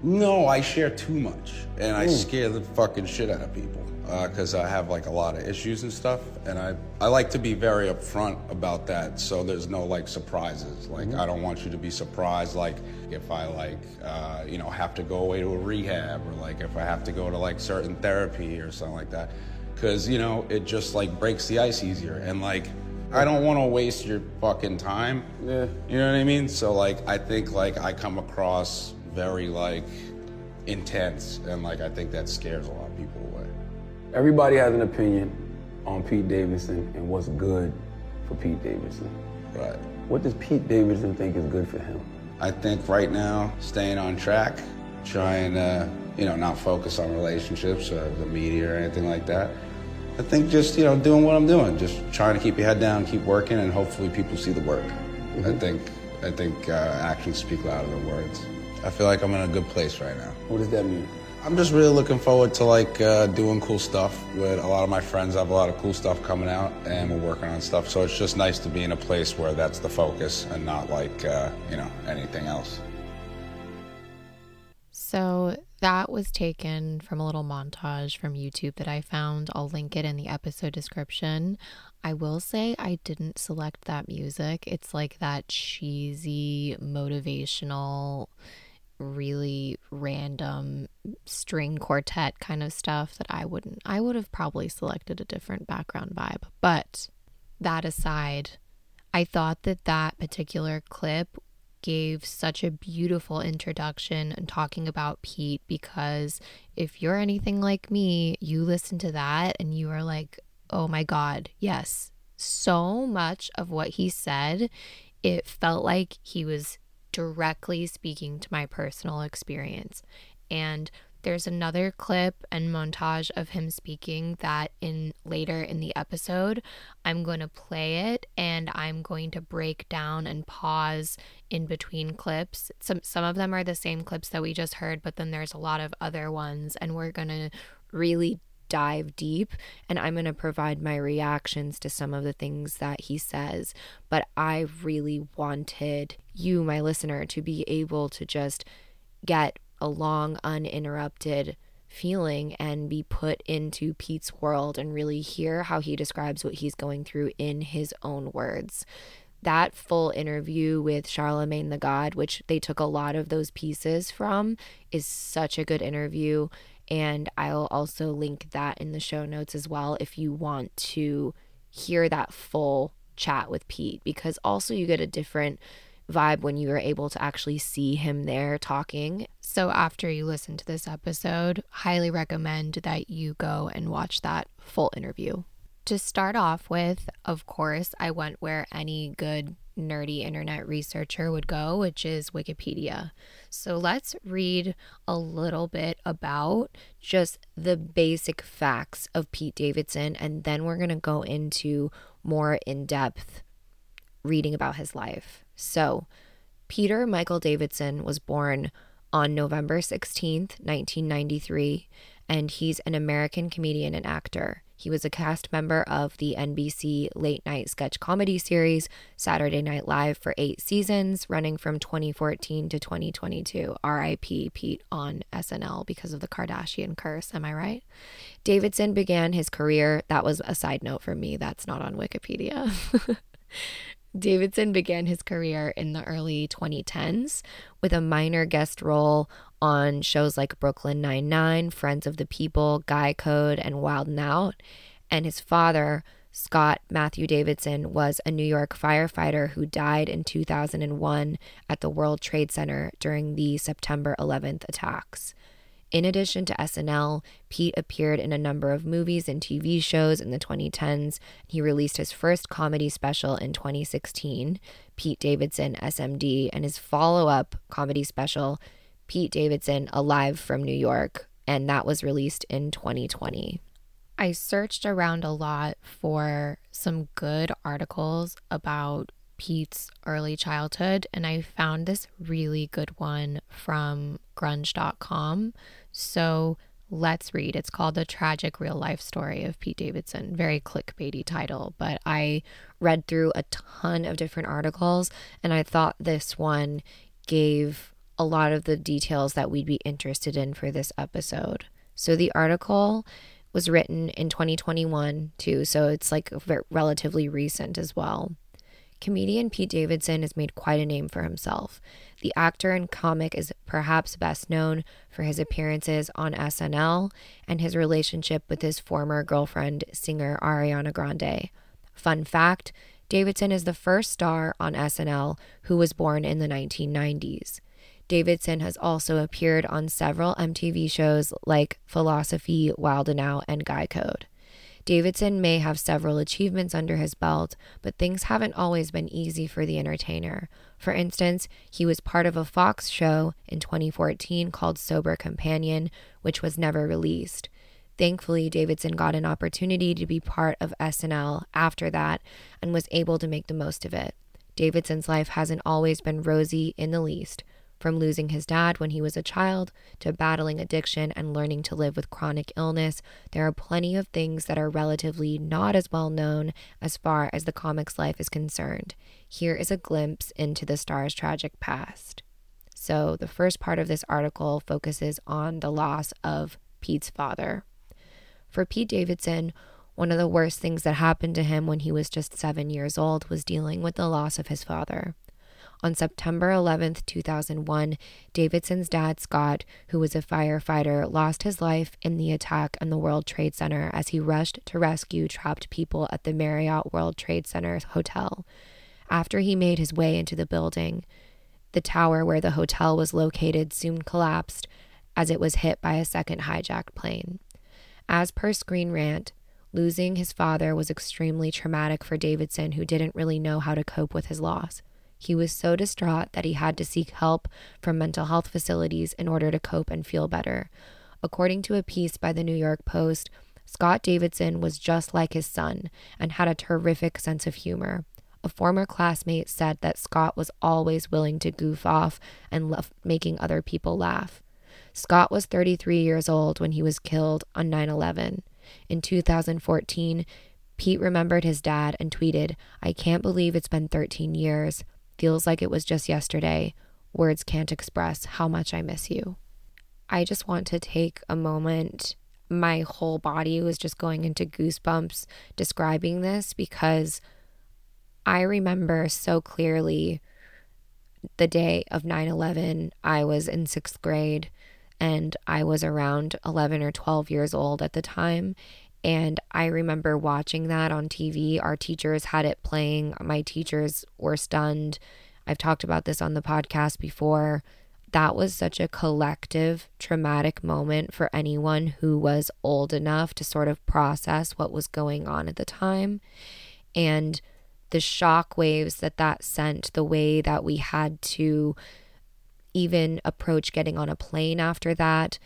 No, I share too much, and I scare the fucking shit out of people because I have like a lot of issues and stuff, and I I like to be very upfront about that, so there's no like surprises. Like I don't want you to be surprised, like if I like uh, you know have to go away to a rehab or like if I have to go to like certain therapy or something like that, because you know it just like breaks the ice easier, and like I don't want to waste your fucking time. Yeah. You know what I mean? So like I think like I come across very like intense and like I think that scares a lot of people away. Everybody has an opinion on Pete Davidson and what's good for Pete Davidson. Right. What does Pete Davidson think is good for him? I think right now staying on track, trying to, you know, not focus on relationships or the media or anything like that. I think just, you know, doing what I'm doing, just trying to keep your head down, keep working and hopefully people see the work. I think I think uh, actions speak louder than words. I feel like I'm in a good place right now. What does that mean? I'm just really looking forward to like uh, doing cool stuff with a lot of my friends. I have a lot of cool stuff coming out, and we're working on stuff. So it's just nice to be in a place where that's the focus and not like uh, you know anything else. So that was taken from a little montage from YouTube that I found. I'll link it in the episode description. I will say I didn't select that music. It's like that cheesy, motivational, really random string quartet kind of stuff that I wouldn't, I would have probably selected a different background vibe. But that aside, I thought that that particular clip gave such a beautiful introduction and talking about Pete because if you're anything like me, you listen to that and you are like, oh my God, yes. So much of what he said, it felt like he was directly speaking to my personal experience. And there's another clip and montage of him speaking that in later in the episode I'm going to play it and I'm going to break down and pause in between clips. Some some of them are the same clips that we just heard, but then there's a lot of other ones and we're going to really dive deep and I'm going to provide my reactions to some of the things that he says. But I really wanted you, my listener, to be able to just get a long, uninterrupted feeling and be put into Pete's world and really hear how he describes what he's going through in his own words. That full interview with Charlamagne the God, which they took a lot of those pieces from, is such a good interview. And I'll also link that in the show notes as well if you want to hear that full chat with Pete, because also you get a different vibe when you are able to actually see him there talking. So after you listen to this episode, highly recommend that you go and watch that full interview. To start off with, of course, I went where any good nerdy internet researcher would go, which is Wikipedia. So let's read a little bit about just the basic facts of Pete Davidson, and then we're going to go into more in depth reading about his life. So, Peter Michael Davidson was born on November 16th, 1993, and he's an American comedian and actor. He was a cast member of the NBC late night sketch comedy series Saturday Night Live for eight seasons, running from 2014 to 2022. RIP Pete on SNL because of the Kardashian curse. Am I right? Davidson began his career, that was a side note for me, that's not on Wikipedia. (laughs) Davidson began his career in the early 2010s with a minor guest role on shows like Brooklyn Nine-Nine, Friends of the People, Guy Code, and Wild 'N Out. And his father, Scott Matthew Davidson, was a New York firefighter who died in 2001 at the World Trade Center during the September 11th attacks. In addition to SNL, Pete appeared in a number of movies and TV shows in the 2010s. He released his first comedy special in 2016, Pete Davidson SMD, and his follow up comedy special, Pete Davidson Alive from New York, and that was released in 2020. I searched around a lot for some good articles about Pete's early childhood, and I found this really good one from grunge.com. So let's read. It's called The Tragic Real Life Story of Pete Davidson. Very clickbaity title, but I read through a ton of different articles, and I thought this one gave a lot of the details that we'd be interested in for this episode. So the article was written in 2021 too, so it's like relatively recent as well. Comedian Pete Davidson has made quite a name for himself. The actor and comic is perhaps best known for his appearances on SNL and his relationship with his former girlfriend, singer Ariana Grande. Fun fact Davidson is the first star on SNL who was born in the 1990s. Davidson has also appeared on several MTV shows like Failosophy, Wild 'N Out, and Guy Code. Davidson may have several achievements under his belt, but things haven't always been easy for the entertainer. For instance, he was part of a Fox show in 2014 called Sober Companion, which was never released. Thankfully, Davidson got an opportunity to be part of SNL after that and was able to make the most of it. Davidson's life hasn't always been rosy in the least. From losing his dad when he was a child to battling addiction and learning to live with chronic illness, there are plenty of things that are relatively not as well known as far as the comic's life is concerned. Here is a glimpse into the star's tragic past. So, the first part of this article focuses on the loss of Pete's father. For Pete Davidson, one of the worst things that happened to him when he was just seven years old was dealing with the loss of his father. On September 11, 2001, Davidson's dad, Scott, who was a firefighter, lost his life in the attack on the World Trade Center as he rushed to rescue trapped people at the Marriott World Trade Center hotel. After he made his way into the building, the tower where the hotel was located soon collapsed as it was hit by a second hijacked plane. As per Screen Rant, losing his father was extremely traumatic for Davidson, who didn't really know how to cope with his loss. He was so distraught that he had to seek help from mental health facilities in order to cope and feel better. According to a piece by the New York Post, Scott Davidson was just like his son and had a terrific sense of humor. A former classmate said that Scott was always willing to goof off and loved making other people laugh. Scott was 33 years old when he was killed on 9 11. In 2014, Pete remembered his dad and tweeted, I can't believe it's been 13 years. Feels like it was just yesterday. Words can't express how much I miss you. I just want to take a moment. My whole body was just going into goosebumps describing this because I remember so clearly the day of 9 11. I was in sixth grade and I was around 11 or 12 years old at the time. And I remember watching that on TV. Our teachers had it playing. My teachers were stunned. I've talked about this on the podcast before. That was such a collective traumatic moment for anyone who was old enough to sort of process what was going on at the time. And the shock waves that that sent, the way that we had to even approach getting on a plane after that.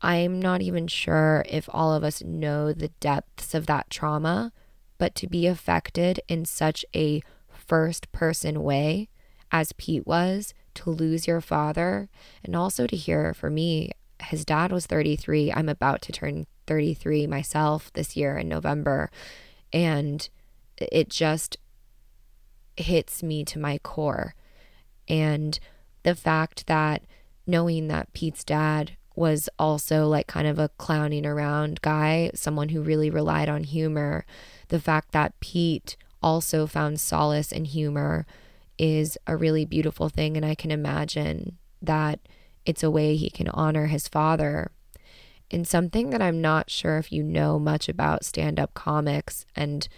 I'm not even sure if all of us know the depths of that trauma, but to be affected in such a first person way as Pete was, to lose your father, and also to hear for me, his dad was 33. I'm about to turn 33 myself this year in November. And it just hits me to my core. And the fact that knowing that Pete's dad was also like kind of a clowning around guy, someone who really relied on humor, the fact that Pete also found solace in humor is a really beautiful thing. And I can imagine that it's a way he can honor his father. And something that I'm not sure if you know much about stand up comics and,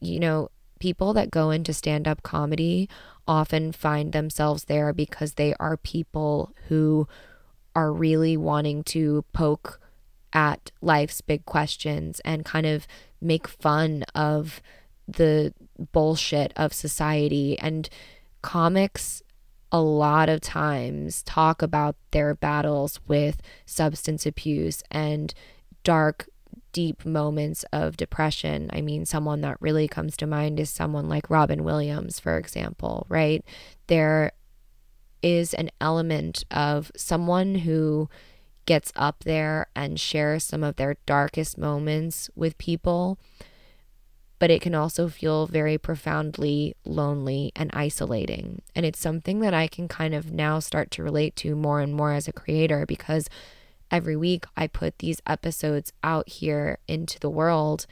you know, people that go into stand up comedy often find themselves there because they are people who are really wanting to poke at life's big questions and kind of make fun of the bullshit of society. And comics, a lot of times, talk about their battles with substance abuse and dark deep moments of depression. I mean, someone that really comes to mind is someone like Robin Williams, for example, right? There is an element of someone who gets up there and shares some of their darkest moments with people, but it can also feel very profoundly lonely and isolating. And it's something that I can kind of now start to relate to more and more as a creator because every week I put these episodes out here into the world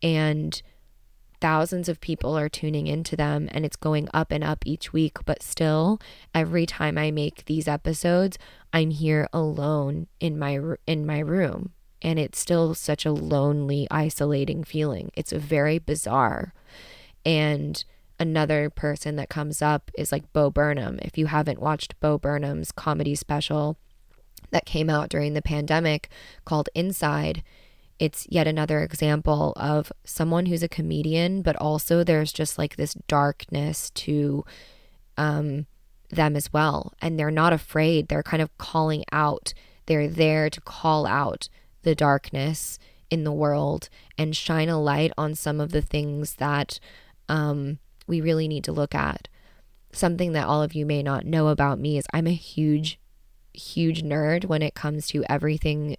and thousands of people are tuning into them and it's going up and up each week but still every time I make these episodes I'm here alone in my in my room. And it's still such a lonely isolating feeling. It's very bizarre. And another person that comes up is like Bo Burnham. If you haven't watched Bo Burnham's comedy special that came out during the pandemic called Inside. It's yet another example of someone who's a comedian, but also there's just like this darkness to um, them as well. And they're not afraid. They're kind of calling out, they're there to call out the darkness in the world and shine a light on some of the things that um, we really need to look at. Something that all of you may not know about me is I'm a huge huge nerd when it comes to everything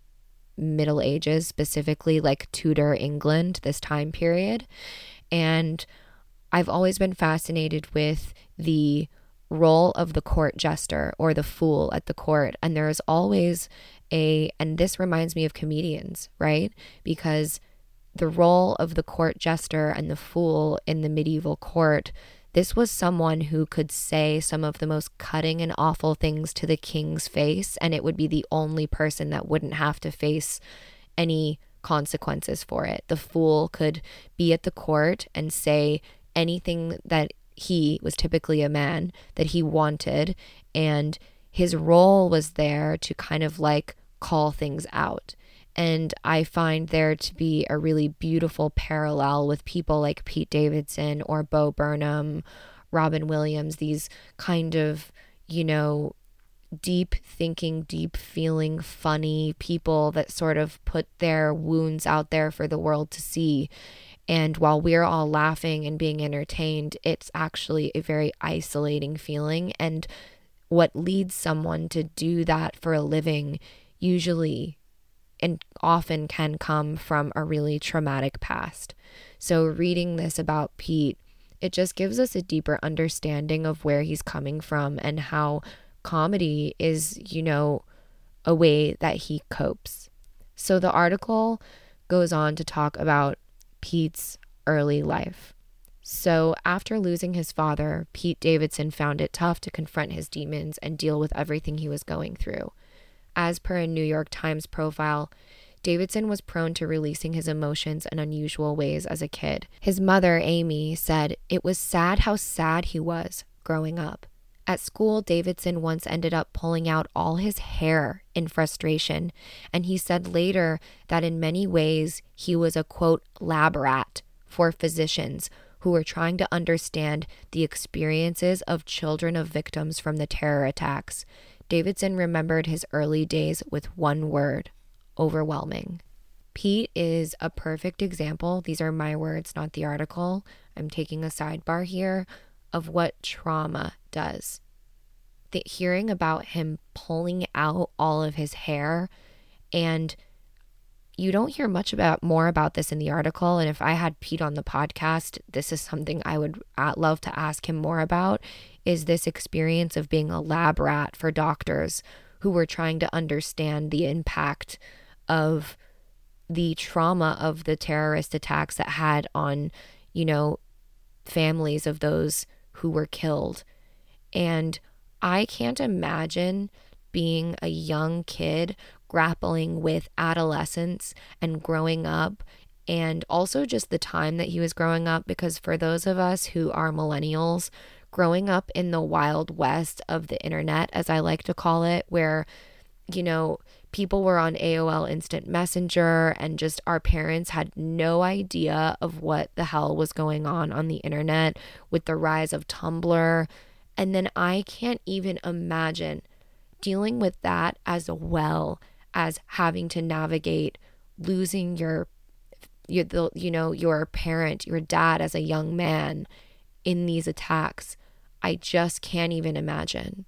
Middle Ages, specifically like Tudor England, this time period. And I've always been fascinated with the role of the court jester or the fool at the court. And there is always a, and this reminds me of comedians, right? Because the role of the court jester and the fool in the medieval court this was someone who could say some of the most cutting and awful things to the king's face, and it would be the only person that wouldn't have to face any consequences for it. The fool could be at the court and say anything that he was typically a man that he wanted, and his role was there to kind of like call things out. And I find there to be a really beautiful parallel with people like Pete Davidson or Bo Burnham, Robin Williams, these kind of, you know, deep thinking, deep feeling, funny people that sort of put their wounds out there for the world to see. And while we're all laughing and being entertained, it's actually a very isolating feeling. And what leads someone to do that for a living usually and often can come from a really traumatic past. So, reading this about Pete, it just gives us a deeper understanding of where he's coming from and how comedy is, you know, a way that he copes. So, the article goes on to talk about Pete's early life. So, after losing his father, Pete Davidson found it tough to confront his demons and deal with everything he was going through. As per a New York Times profile, Davidson was prone to releasing his emotions in unusual ways as a kid. His mother, Amy, said it was sad how sad he was growing up. At school, Davidson once ended up pulling out all his hair in frustration, and he said later that in many ways he was a quote lab rat for physicians, who were trying to understand the experiences of children of victims from the terror attacks. Davidson remembered his early days with one word overwhelming. Pete is a perfect example. These are my words, not the article. I'm taking a sidebar here of what trauma does. The hearing about him pulling out all of his hair and you don't hear much about more about this in the article. And if i had pete on the podcast this is something i would uh, love to ask him more about is this experience of being a lab rat for doctors who were trying to understand the impact of the trauma of the terrorist attacks that had on you know families of those who were killed. And i can't imagine being a young kid grappling with adolescence and growing up and also just the time that he was growing up because for those of us who are millennials growing up in the wild west of the internet as I like to call it where you know people were on AOL instant messenger and just our parents had no idea of what the hell was going on on the internet with the rise of Tumblr. And then I can't even imagine dealing with that as well as having to navigate losing your your the, you know your parent your dad as a young man in these attacks i just can't even imagine.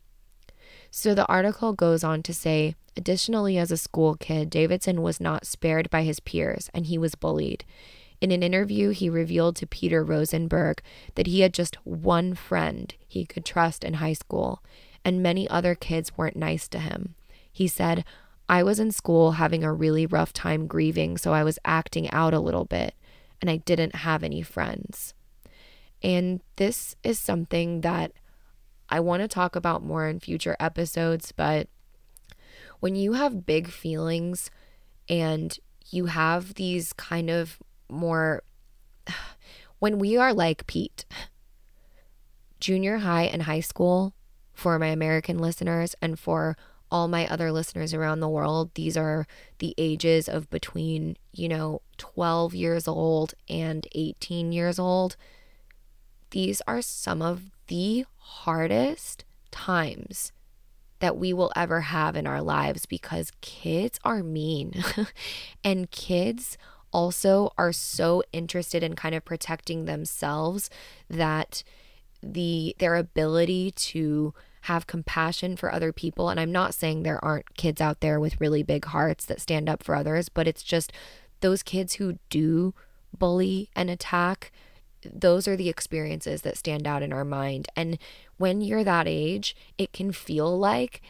So the article goes on to say additionally as a school kid davidson was not spared by his peers and he was bullied. In an interview he revealed to peter rosenberg that he had just one friend he could trust in high school and many other kids weren't nice to him. He said I was in school having a really rough time grieving, so I was acting out a little bit, and I didn't have any friends. And this is something that I want to talk about more in future episodes, but when you have big feelings and you have these kind of more, (sighs) when we are like Pete, junior high and high school, for my American listeners and for all my other listeners around the world, these are the ages of between, you know, 12 years old and 18 years old. These are some of the hardest times that we will ever have in our lives because kids are mean. (laughs) and kids also are so interested in kind of protecting themselves that the their ability to have compassion for other people. And I'm not saying there aren't kids out there with really big hearts that stand up for others, but it's just those kids who do bully and attack, those are the experiences that stand out in our mind. And when you're that age, it can feel like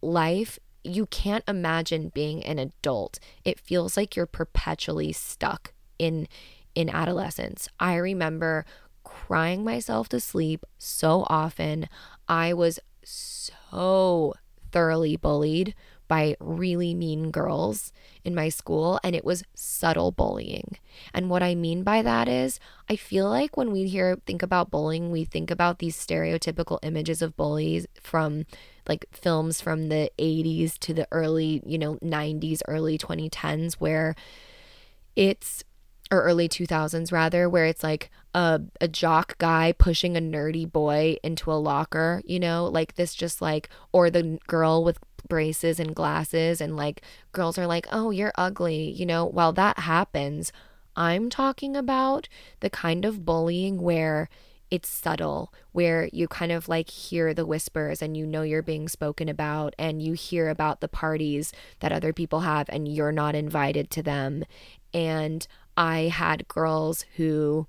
life you can't imagine being an adult. It feels like you're perpetually stuck in in adolescence. I remember crying myself to sleep so often. I was so thoroughly bullied by really mean girls in my school, and it was subtle bullying. And what I mean by that is, I feel like when we hear think about bullying, we think about these stereotypical images of bullies from like films from the 80s to the early, you know, 90s, early 2010s, where it's or early 2000s rather where it's like a, a jock guy pushing a nerdy boy into a locker you know? Like this just like or the girl with braces and glasses and like girls are like oh you're ugly you know? While that happens i'm talking about the kind of bullying where it's subtle where you kind of like hear the whispers and you know you're being spoken about and you hear about the parties that other people have and you're not invited to them. And I had girls who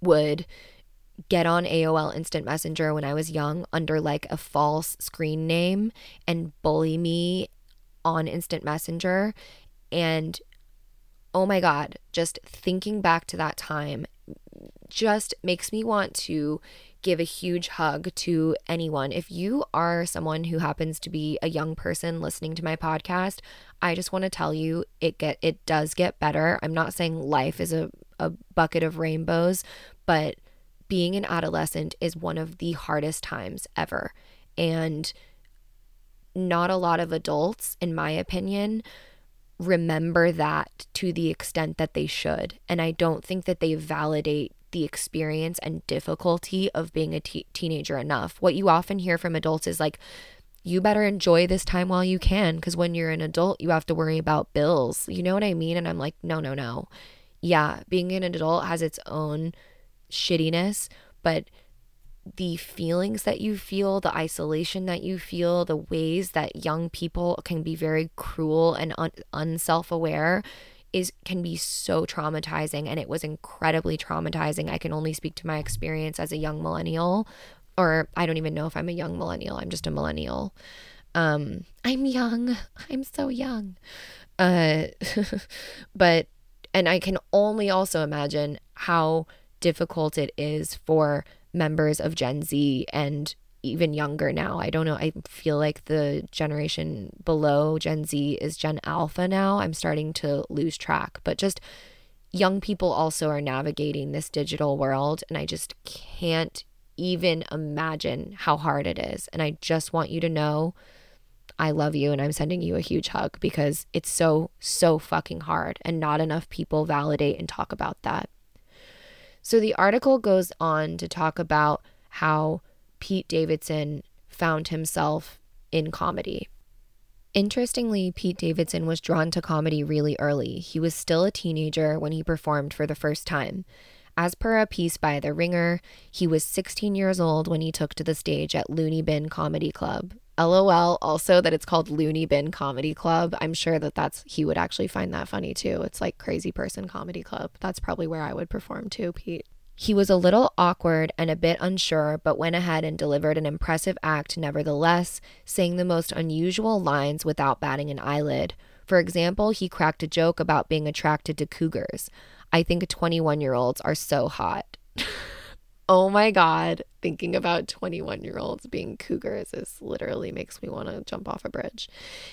would get on AOL Instant Messenger when I was young under like a false screen name and bully me on Instant Messenger. And oh my God, just thinking back to that time just makes me want to give a huge hug to anyone. If you are someone who happens to be a young person listening to my podcast, I just want to tell you it get it does get better. I'm not saying life is a, a bucket of rainbows, but being an adolescent is one of the hardest times ever. And not a lot of adults, in my opinion, remember that to the extent that they should. And I don't think that they validate the experience and difficulty of being a teenager enough. What you often hear from adults is like, you better enjoy this time while you can because when you're an adult, you have to worry about bills. You know what I mean? And I'm like, no, no, no. Yeah, being an adult has its own shittiness, but the feelings that you feel, the isolation that you feel, the ways that young people can be very cruel and un- unself aware is can be so traumatizing and it was incredibly traumatizing. I can only speak to my experience as a young millennial or I don't even know if I'm a young millennial. I'm just a millennial. Um I'm young. I'm so young. Uh (laughs) but and I can only also imagine how difficult it is for members of Gen Z and even younger now. I don't know. I feel like the generation below Gen Z is Gen Alpha now. I'm starting to lose track, but just young people also are navigating this digital world. And I just can't even imagine how hard it is. And I just want you to know I love you and I'm sending you a huge hug because it's so, so fucking hard. And not enough people validate and talk about that. So the article goes on to talk about how Pete Davidson found himself in comedy. Interestingly, Pete Davidson was drawn to comedy really early. He was still a teenager when he performed for the first time. As per a piece by The Ringer, he was 16 years old when he took to the stage at Looney Bin Comedy Club. LOL, also that it's called Looney Bin Comedy Club. I'm sure that that's he would actually find that funny too. It's like Crazy Person Comedy Club. That's probably where I would perform too, Pete. He was a little awkward and a bit unsure, but went ahead and delivered an impressive act nevertheless, saying the most unusual lines without batting an eyelid. For example, he cracked a joke about being attracted to cougars. I think 21 year olds are so hot. (laughs) oh my God. Thinking about 21 year olds being cougars is literally makes me want to jump off a bridge.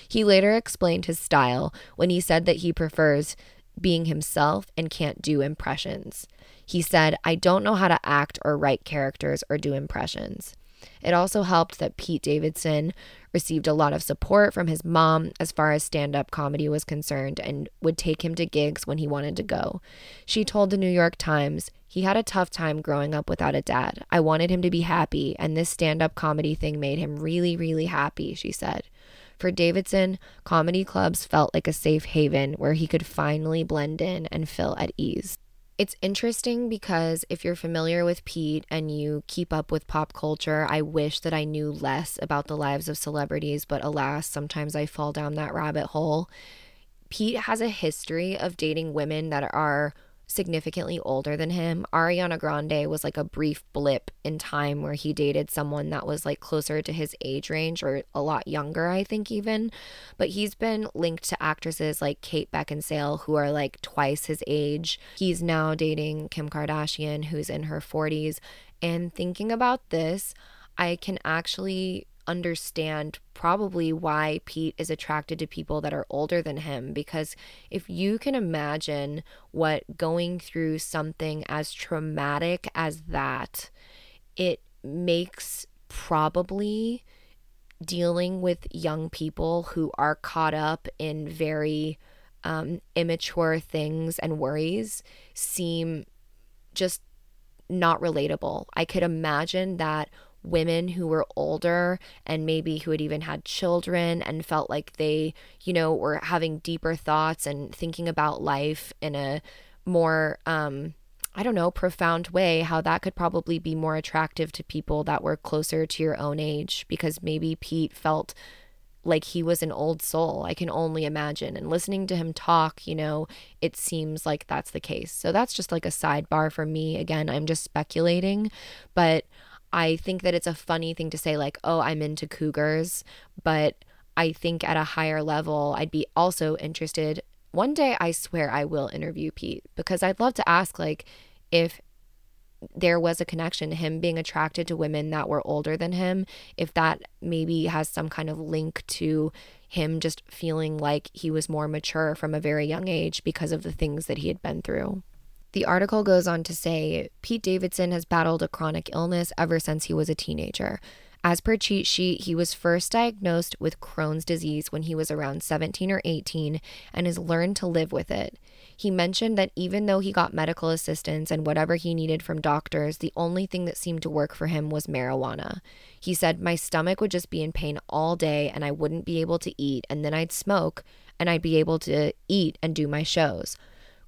He later explained his style when he said that he prefers being himself and can't do impressions. He said, I don't know how to act or write characters or do impressions. It also helped that Pete Davidson received a lot of support from his mom as far as stand up comedy was concerned and would take him to gigs when he wanted to go. She told the New York Times, he had a tough time growing up without a dad. I wanted him to be happy, and this stand up comedy thing made him really, really happy, she said. For Davidson, comedy clubs felt like a safe haven where he could finally blend in and feel at ease. It's interesting because if you're familiar with Pete and you keep up with pop culture, I wish that I knew less about the lives of celebrities, but alas, sometimes I fall down that rabbit hole. Pete has a history of dating women that are significantly older than him. Ariana Grande was like a brief blip in time where he dated someone that was like closer to his age range or a lot younger, I think, even. But he's been linked to actresses like Kate Beckinsale, who are like twice his age. He's now dating Kim Kardashian, who's in her 40s. And thinking about this, I can actually understand probably why Pete is attracted to people that are older than him. Because if you can imagine what going through something as traumatic as that, it makes probably dealing with young people who are caught up in very um, immature things and worries seem just not relatable. I could imagine that women who were older and maybe who had even had children and felt like they, you know, were having deeper thoughts and thinking about life in a more, um, I don't know, profound way, how that could probably be more attractive to people that were closer to your own age because maybe Pete felt like he was an old soul. I can only imagine. And listening to him talk, you know, it seems like that's the case. So that's just like a sidebar for me. Again, I'm just speculating, but I think that it's a funny thing to say, like, oh, I'm into cougars. But I think at a higher level, I'd be also interested. One day, I swear I will interview Pete because I'd love to ask, like, if there was a connection him being attracted to women that were older than him, if that maybe has some kind of link to him just feeling like he was more mature from a very young age because of the things that he had been through. The article goes on to say Pete Davidson has battled a chronic illness ever since he was a teenager. As per cheat sheet, he was first diagnosed with Crohn's disease when he was around 17 or 18 and has learned to live with it. He mentioned that even though he got medical assistance and whatever he needed from doctors, the only thing that seemed to work for him was marijuana. He said, My stomach would just be in pain all day and I wouldn't be able to eat, and then I'd smoke and I'd be able to eat and do my shows.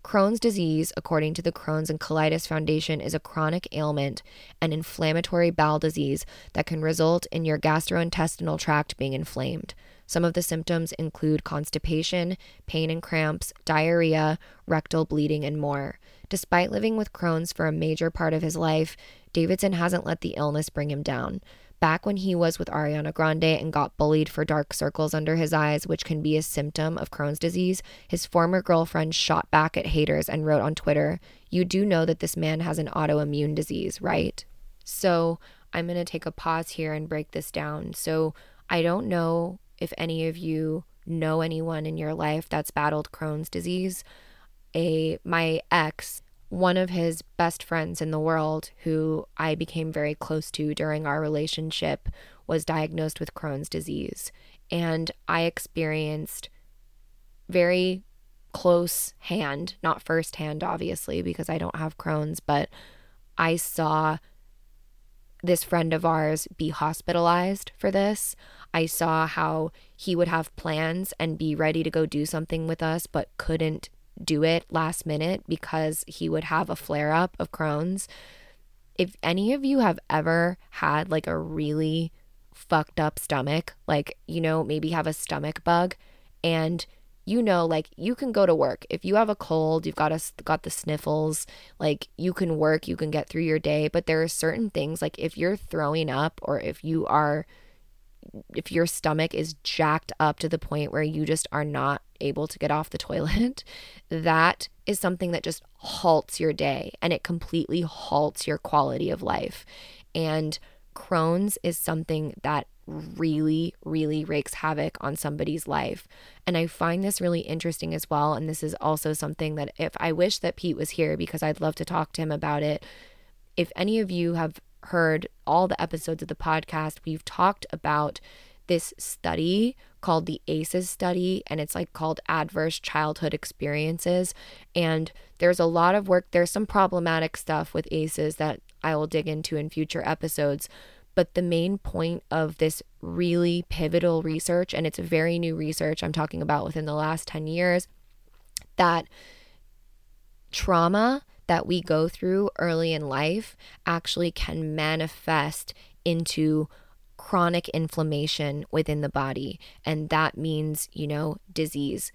Crohn's disease, according to the Crohn's and Colitis Foundation, is a chronic ailment, an inflammatory bowel disease that can result in your gastrointestinal tract being inflamed. Some of the symptoms include constipation, pain and cramps, diarrhea, rectal bleeding, and more. Despite living with Crohn's for a major part of his life, Davidson hasn't let the illness bring him down. Back when he was with Ariana Grande and got bullied for dark circles under his eyes, which can be a symptom of Crohn's disease, his former girlfriend shot back at haters and wrote on Twitter, You do know that this man has an autoimmune disease, right? So I'm going to take a pause here and break this down. So I don't know if any of you know anyone in your life that's battled Crohn's disease. A my ex one of his best friends in the world, who I became very close to during our relationship, was diagnosed with Crohn's disease. And I experienced very close hand, not first hand, obviously, because I don't have Crohn's, but I saw this friend of ours be hospitalized for this. I saw how he would have plans and be ready to go do something with us, but couldn't do it last minute because he would have a flare up of Crohn's. If any of you have ever had like a really fucked up stomach, like, you know, maybe have a stomach bug and you know like you can go to work if you have a cold you've got a, got the sniffles like you can work you can get through your day but there are certain things like if you're throwing up or if you are if your stomach is jacked up to the point where you just are not able to get off the toilet, (laughs) that is something that just halts your day and it completely halts your quality of life. And Crohn's is something that really, really wreaks havoc on somebody's life. And I find this really interesting as well. And this is also something that if I wish that Pete was here because I'd love to talk to him about it. If any of you have heard all the episodes of the podcast, we've talked about this study called the ACEs study, and it's like called Adverse Childhood Experiences. And there's a lot of work, there's some problematic stuff with ACEs that I will dig into in future episodes. But the main point of this really pivotal research, and it's very new research I'm talking about within the last 10 years, that trauma that we go through early in life actually can manifest into chronic inflammation within the body. And that means, you know, disease.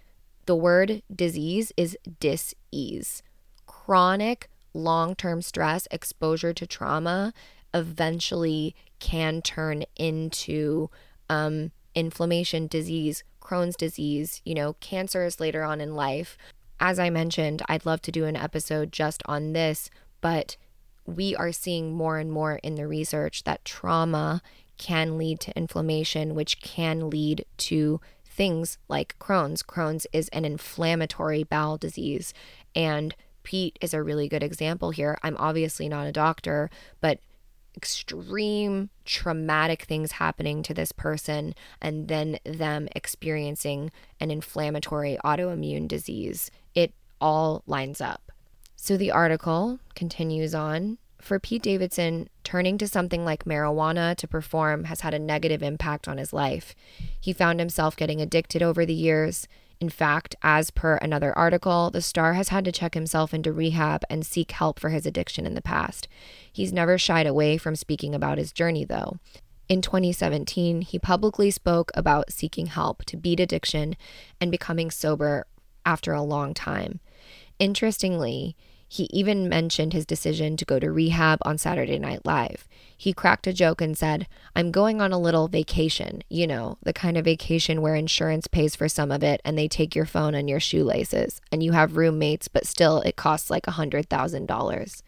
The word disease is dis-ease. Chronic long term stress, exposure to trauma eventually can turn into um, inflammation, disease, Crohn's disease, you know, cancers later on in life as I mentioned, I'd love to do an episode just on this, but we are seeing more and more in the research that trauma can lead to inflammation, which can lead to things like Crohn's. Crohn's is an inflammatory bowel disease. And Pete is a really good example here. I'm obviously not a doctor, but extreme traumatic things happening to this person and then them experiencing an inflammatory autoimmune disease. It all lines up. So the article continues on. For Pete Davidson, turning to something like marijuana to perform has had a negative impact on his life. He found himself getting addicted over the years. In fact, as per another article, the star has had to check himself into rehab and seek help for his addiction in the past. He's never shied away from speaking about his journey, though. In 2017, he publicly spoke about seeking help to beat addiction and becoming sober after a long time. Interestingly, he even mentioned his decision to go to rehab on Saturday Night Live. He cracked a joke and said, I'm going on a little vacation, you know, the kind of vacation where insurance pays for some of it and they take your phone and your shoelaces, and you have roommates, but still it costs like a $100,000.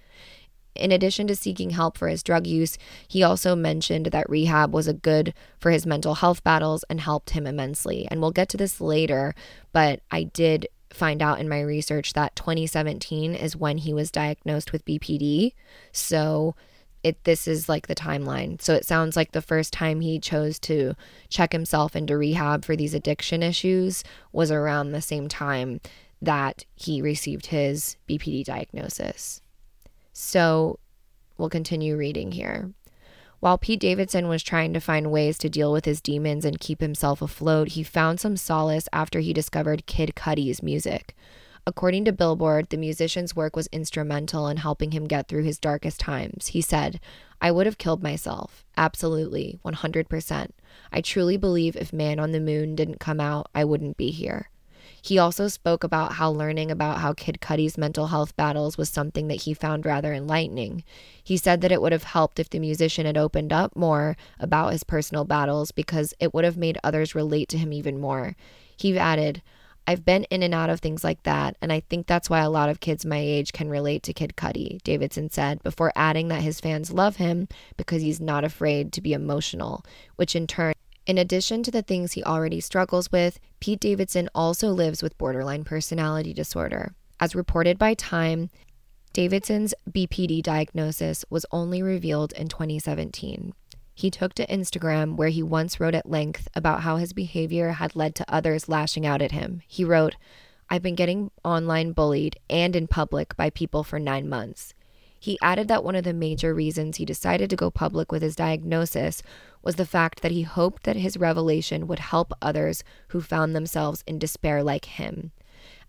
In addition to seeking help for his drug use, he also mentioned that rehab was a good for his mental health battles and helped him immensely. And we'll get to this later, but I did find out in my research that 2017 is when he was diagnosed with BPD. So it this is like the timeline. So it sounds like the first time he chose to check himself into rehab for these addiction issues was around the same time that he received his BPD diagnosis. So we'll continue reading here. While Pete Davidson was trying to find ways to deal with his demons and keep himself afloat, he found some solace after he discovered Kid Cudi's music. According to Billboard, the musician's work was instrumental in helping him get through his darkest times. He said, I would have killed myself. Absolutely, 100%. I truly believe if Man on the Moon didn't come out, I wouldn't be here. He also spoke about how learning about how Kid Cudi's mental health battles was something that he found rather enlightening. He said that it would have helped if the musician had opened up more about his personal battles because it would have made others relate to him even more. He added, I've been in and out of things like that, and I think that's why a lot of kids my age can relate to Kid Cudi, Davidson said, before adding that his fans love him because he's not afraid to be emotional, which in turn in addition to the things he already struggles with, Pete Davidson also lives with borderline personality disorder. As reported by Time, Davidson's BPD diagnosis was only revealed in 2017. He took to Instagram, where he once wrote at length about how his behavior had led to others lashing out at him. He wrote, I've been getting online bullied and in public by people for nine months. He added that one of the major reasons he decided to go public with his diagnosis was the fact that he hoped that his revelation would help others who found themselves in despair like him.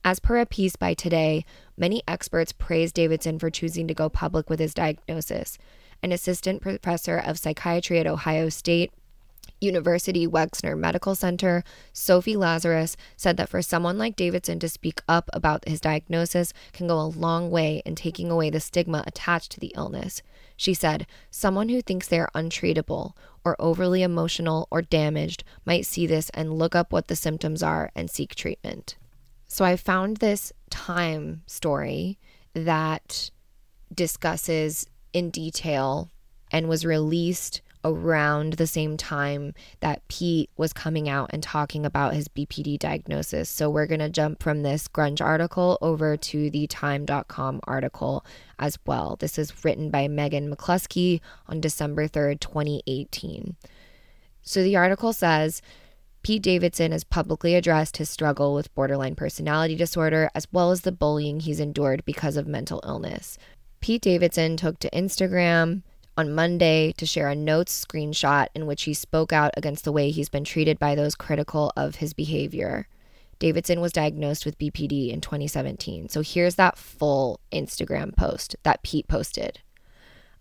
As per a piece by Today, many experts praised Davidson for choosing to go public with his diagnosis. An assistant professor of psychiatry at Ohio State University Wexner Medical Center, Sophie Lazarus, said that for someone like Davidson to speak up about his diagnosis can go a long way in taking away the stigma attached to the illness. She said, Someone who thinks they are untreatable or overly emotional or damaged might see this and look up what the symptoms are and seek treatment. So I found this time story that discusses in detail and was released around the same time that Pete was coming out and talking about his BPD diagnosis. So we're going to jump from this grunge article over to the time.com article as well. This is written by Megan McCluskey on December 3rd, 2018. So the article says Pete Davidson has publicly addressed his struggle with borderline personality disorder as well as the bullying he's endured because of mental illness. Pete Davidson took to Instagram on Monday to share a notes screenshot in which he spoke out against the way he's been treated by those critical of his behavior. Davidson was diagnosed with BPD in 2017. So here's that full Instagram post that Pete posted.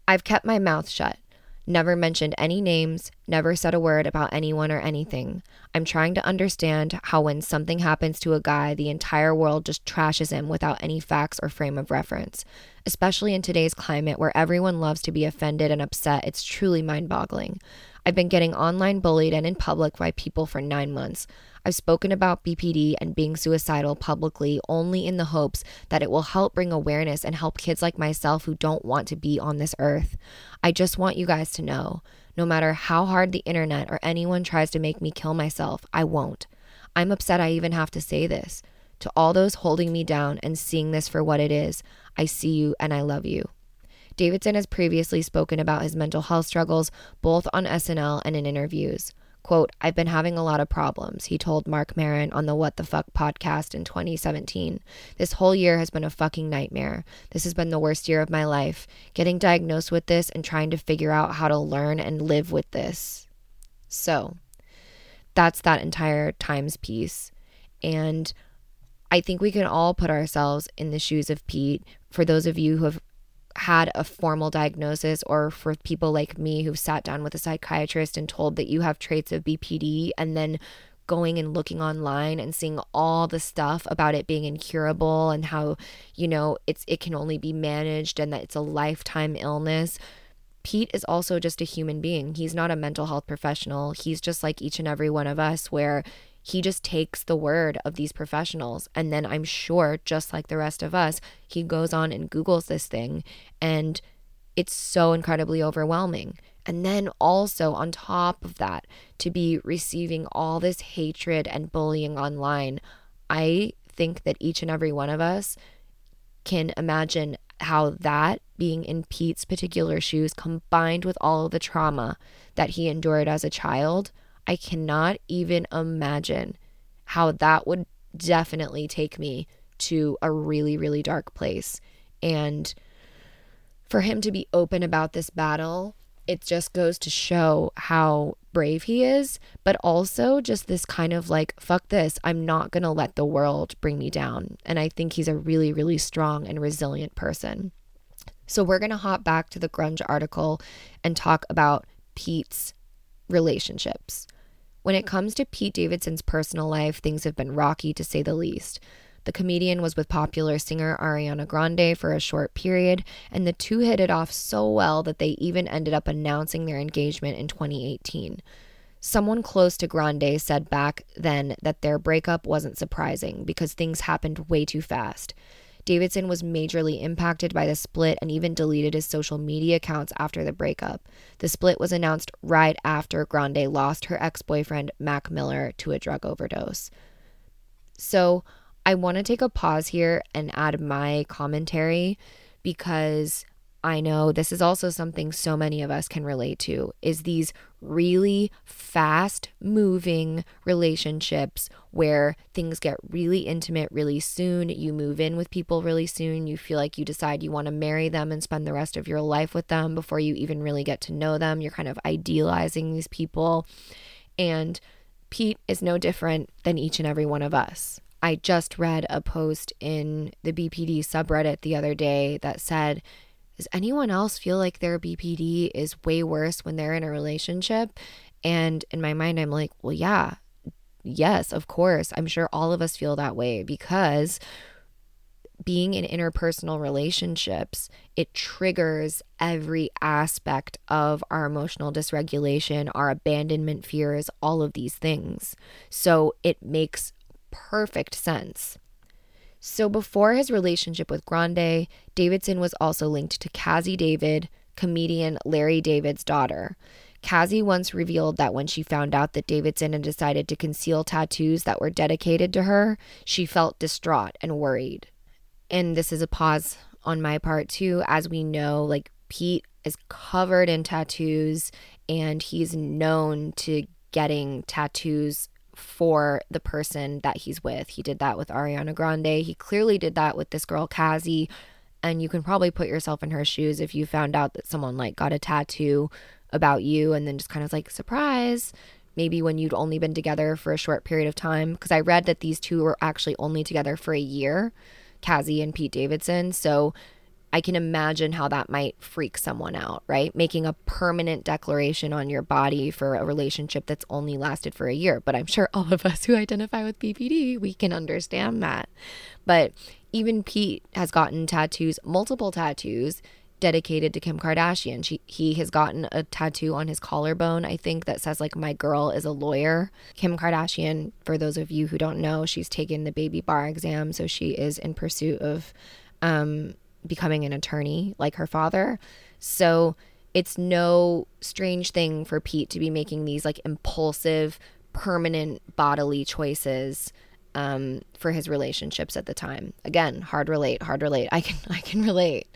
I've kept my mouth shut never mentioned any names, never said a word about anyone or anything. I'm trying to understand how, when something happens to a guy, the entire world just trashes him without any facts or frame of reference. Especially in today's climate where everyone loves to be offended and upset, it's truly mind boggling. I've been getting online bullied and in public by people for nine months. I've spoken about BPD and being suicidal publicly only in the hopes that it will help bring awareness and help kids like myself who don't want to be on this earth. I just want you guys to know no matter how hard the internet or anyone tries to make me kill myself, I won't. I'm upset I even have to say this. To all those holding me down and seeing this for what it is, I see you and I love you. Davidson has previously spoken about his mental health struggles both on SNL and in interviews. Quote, I've been having a lot of problems, he told Marc Maron on the What the Fuck podcast in 2017. This whole year has been a fucking nightmare. This has been the worst year of my life. Getting diagnosed with this and trying to figure out how to learn and live with this. So, that's that entire Times piece. And I think we can all put ourselves in the shoes of Pete. For those of you who have had a formal diagnosis, or for people like me who've sat down with a psychiatrist and told that you have traits of BPD, and then going and looking online and seeing all the stuff about it being incurable and how you know it's it can only be managed and that it's a lifetime illness Pete is also just a human being. He's not a mental health professional. He's just like each and every one of us, where he just takes the word of these professionals. And then I'm sure, just like the rest of us, he goes on and Googles this thing. And it's so incredibly overwhelming. And then also, on top of that, to be receiving all this hatred and bullying online, I think that each and every one of us can imagine how that being in Pete's particular shoes combined with all of the trauma that he endured as a child, I cannot even imagine how that would definitely take me to a really, really dark place. And for him to be open about this battle, it just goes to show how brave he is, but also just this kind of like, fuck this, I'm not gonna let the world bring me down. And I think he's a really, really strong and resilient person. So we're gonna hop back to the grunge article and talk about Pete's relationships. When it comes to Pete Davidson's personal life, things have been rocky to say the least. The comedian was with popular singer Ariana Grande for a short period, and the two hit it off so well that they even ended up announcing their engagement in 2018. Someone close to Grande said back then that their breakup wasn't surprising because things happened way too fast. Davidson was majorly impacted by the split and even deleted his social media accounts after the breakup. The split was announced right after Grande lost her ex boyfriend, Mac Miller, to a drug overdose. So I want to take a pause here and add my commentary because I know this is also something so many of us can relate to is these really fast moving relationships where things get really intimate really soon. You move in with people really soon. You feel like you decide you want to marry them and spend the rest of your life with them before you even really get to know them. You're kind of idealizing these people. And Pete is no different than each and every one of us. I just read a post in the BPD subreddit the other day that said, does anyone else feel like their BPD is way worse when they're in a relationship? And in my mind, I'm like, well, yeah, yes, of course. I'm sure all of us feel that way because being in interpersonal relationships, it triggers every aspect of our emotional dysregulation, our abandonment fears, all of these things. So it makes perfect sense. So before his relationship with Grande, Davidson was also linked to Cazzie David, comedian Larry David's daughter. Cazzie once revealed that when she found out that Davidson had decided to conceal tattoos that were dedicated to her, she felt distraught and worried. And this is a pause on my part too, as we know, like Pete is covered in tattoos and he's known to getting tattoos for the person that he's with. He did that with Ariana Grande. He clearly did that with this girl, Cazzie. And you can probably put yourself in her shoes if you found out that someone like got a tattoo about you and then just kind of like, surprise. Maybe when you'd only been together for a short period of time. Because I read that these two were actually only together for a year, Cazzie and Pete Davidson. So I can imagine how that might freak someone out, right? Making a permanent declaration on your body for a relationship that's only lasted for a year. But I'm sure all of us who identify with BPD, we can understand that. But even Pete has gotten tattoos, multiple tattoos dedicated to Kim Kardashian. She, he has gotten a tattoo on his collarbone, I think, that says, like, my girl is a lawyer. Kim Kardashian, for those of you who don't know, she's taken the baby bar exam. So she is in pursuit of, um, becoming an attorney like her father. So it's no strange thing for Pete to be making these like impulsive, permanent bodily choices um, for his relationships at the time. Again, hard relate, hard relate. I can (laughs) I can relate.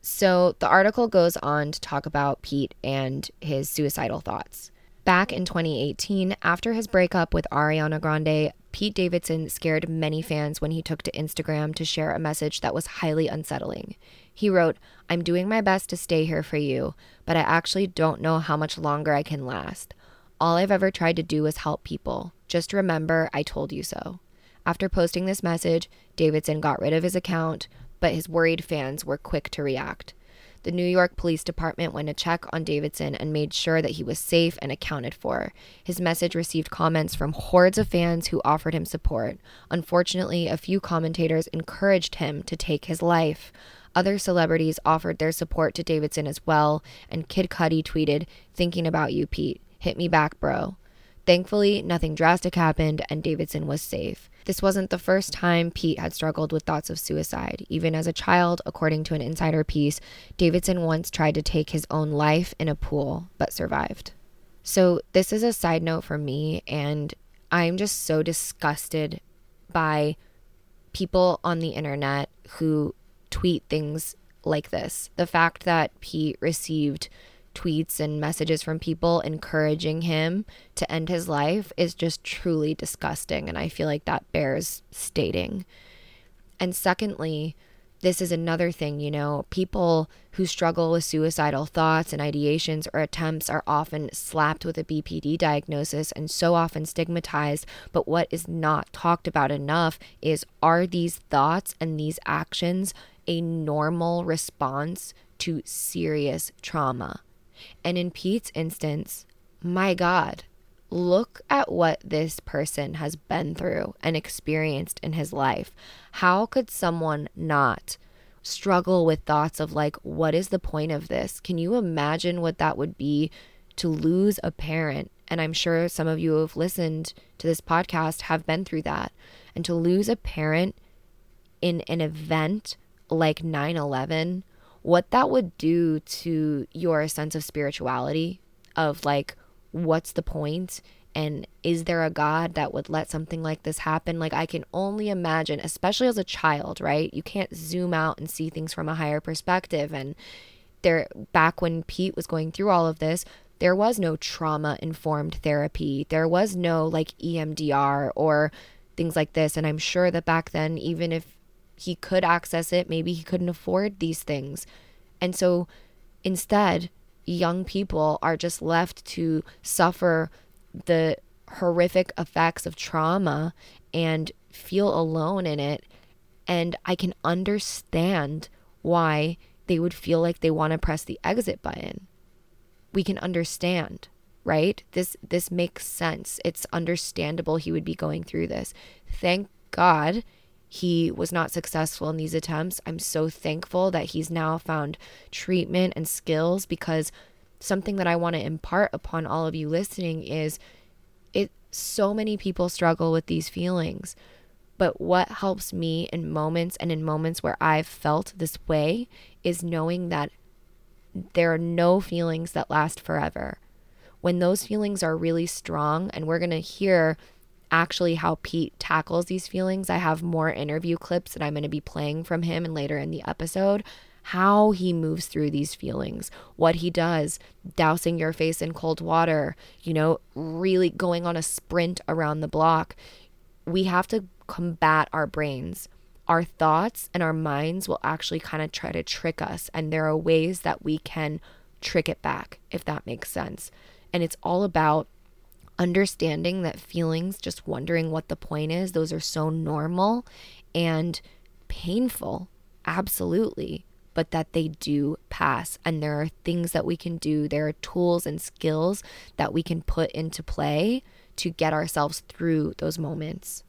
So the article goes on to talk about Pete and his suicidal thoughts. Back in 2018, after his breakup with Ariana Grande, Pete Davidson scared many fans when he took to Instagram to share a message that was highly unsettling. He wrote, I'm doing my best to stay here for you, but I actually don't know how much longer I can last. All I've ever tried to do is help people. Just remember, I told you so. After posting this message, Davidson got rid of his account, but his worried fans were quick to react. The New York Police Department went to check on Davidson and made sure that he was safe and accounted for. His message received comments from hordes of fans who offered him support. Unfortunately, a few commentators encouraged him to take his life. Other celebrities offered their support to Davidson as well, and Kid Cudi tweeted, Thinking about you, Pete. Hit me back, bro. Thankfully, nothing drastic happened and Davidson was safe. This wasn't the first time Pete had struggled with thoughts of suicide. Even as a child, according to an insider piece, Davidson once tried to take his own life in a pool, but survived. So, this is a side note for me, and I'm just so disgusted by people on the internet who tweet things like this. The fact that Pete received tweets and messages from people encouraging him to end his life is just truly disgusting. And I feel like that bears stating. And secondly, this is another thing, you know, people who struggle with suicidal thoughts and ideations or attempts are often slapped with a BPD diagnosis and so often stigmatized. But what is not talked about enough is are these thoughts and these actions a normal response to serious trauma? And in Pete's instance, my God, look at what this person has been through and experienced in his life. How could someone not struggle with thoughts of, like, what is the point of this? Can you imagine what that would be to lose a parent? And I'm sure some of you who have listened to this podcast have been through that. And to lose a parent in an event like 9 11 what that would do to your sense of spirituality of like what's the point? And is there a god that would let something like this happen? Like i can only imagine especially as a child right? You can't zoom out and see things from a higher perspective. And there back when pete was going through all of this there was no trauma informed therapy. There was no like emdr or things like this. And i'm sure that back then even if he could access it. Maybe he couldn't afford these things. And so instead, young people are just left to suffer the horrific effects of trauma and feel alone in it. And I can understand why they would feel like they want to press the exit button. We can understand, right? This this makes sense. It's understandable he would be going through this. Thank God he was not successful in these attempts. I'm so thankful that he's now found treatment and skills because something that I want to impart upon all of you listening is it so many people struggle with these feelings. But what helps me in moments and in moments where I've felt this way is knowing that there are no feelings that last forever. When those feelings are really strong, and we're going to hear actually how Pete tackles these feelings. I have more interview clips that I'm going to be playing from him and later in the episode. How he moves through these feelings, what he does, dousing your face in cold water, you know, really going on a sprint around the block. We have to combat our brains. Our thoughts and our minds will actually kind of try to trick us. And there are ways that we can trick it back, if that makes sense. And it's all about understanding that feelings, just wondering what the point is, those are so normal and painful, absolutely, but that they do pass. And there are things that we can do, there are tools and skills that we can put into play to get ourselves through those moments.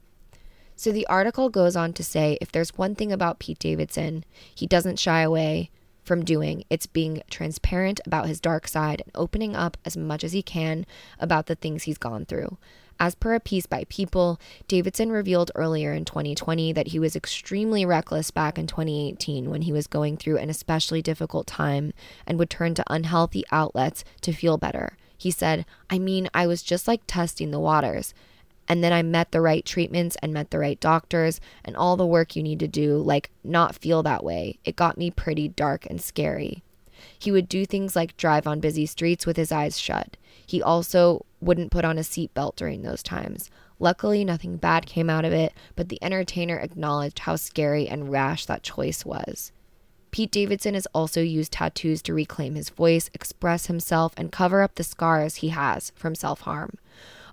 So the article goes on to say if there's one thing about Pete Davidson, he doesn't shy away from doing. It's being transparent about his dark side and opening up as much as he can about the things he's gone through. As per a piece by People, Davidson revealed earlier in 2020 that he was extremely reckless back in 2018 when he was going through an especially difficult time and would turn to unhealthy outlets to feel better. He said, I mean, I was just like testing the waters. And then I met the right treatments and met the right doctors and all the work you need to do, like not feel that way. It got me pretty dark and scary. He would do things like drive on busy streets with his eyes shut. He also wouldn't put on a seatbelt during those times. Luckily, nothing bad came out of it, but the entertainer acknowledged how scary and rash that choice was. Pete Davidson has also used tattoos to reclaim his voice, express himself, and cover up the scars he has from self harm.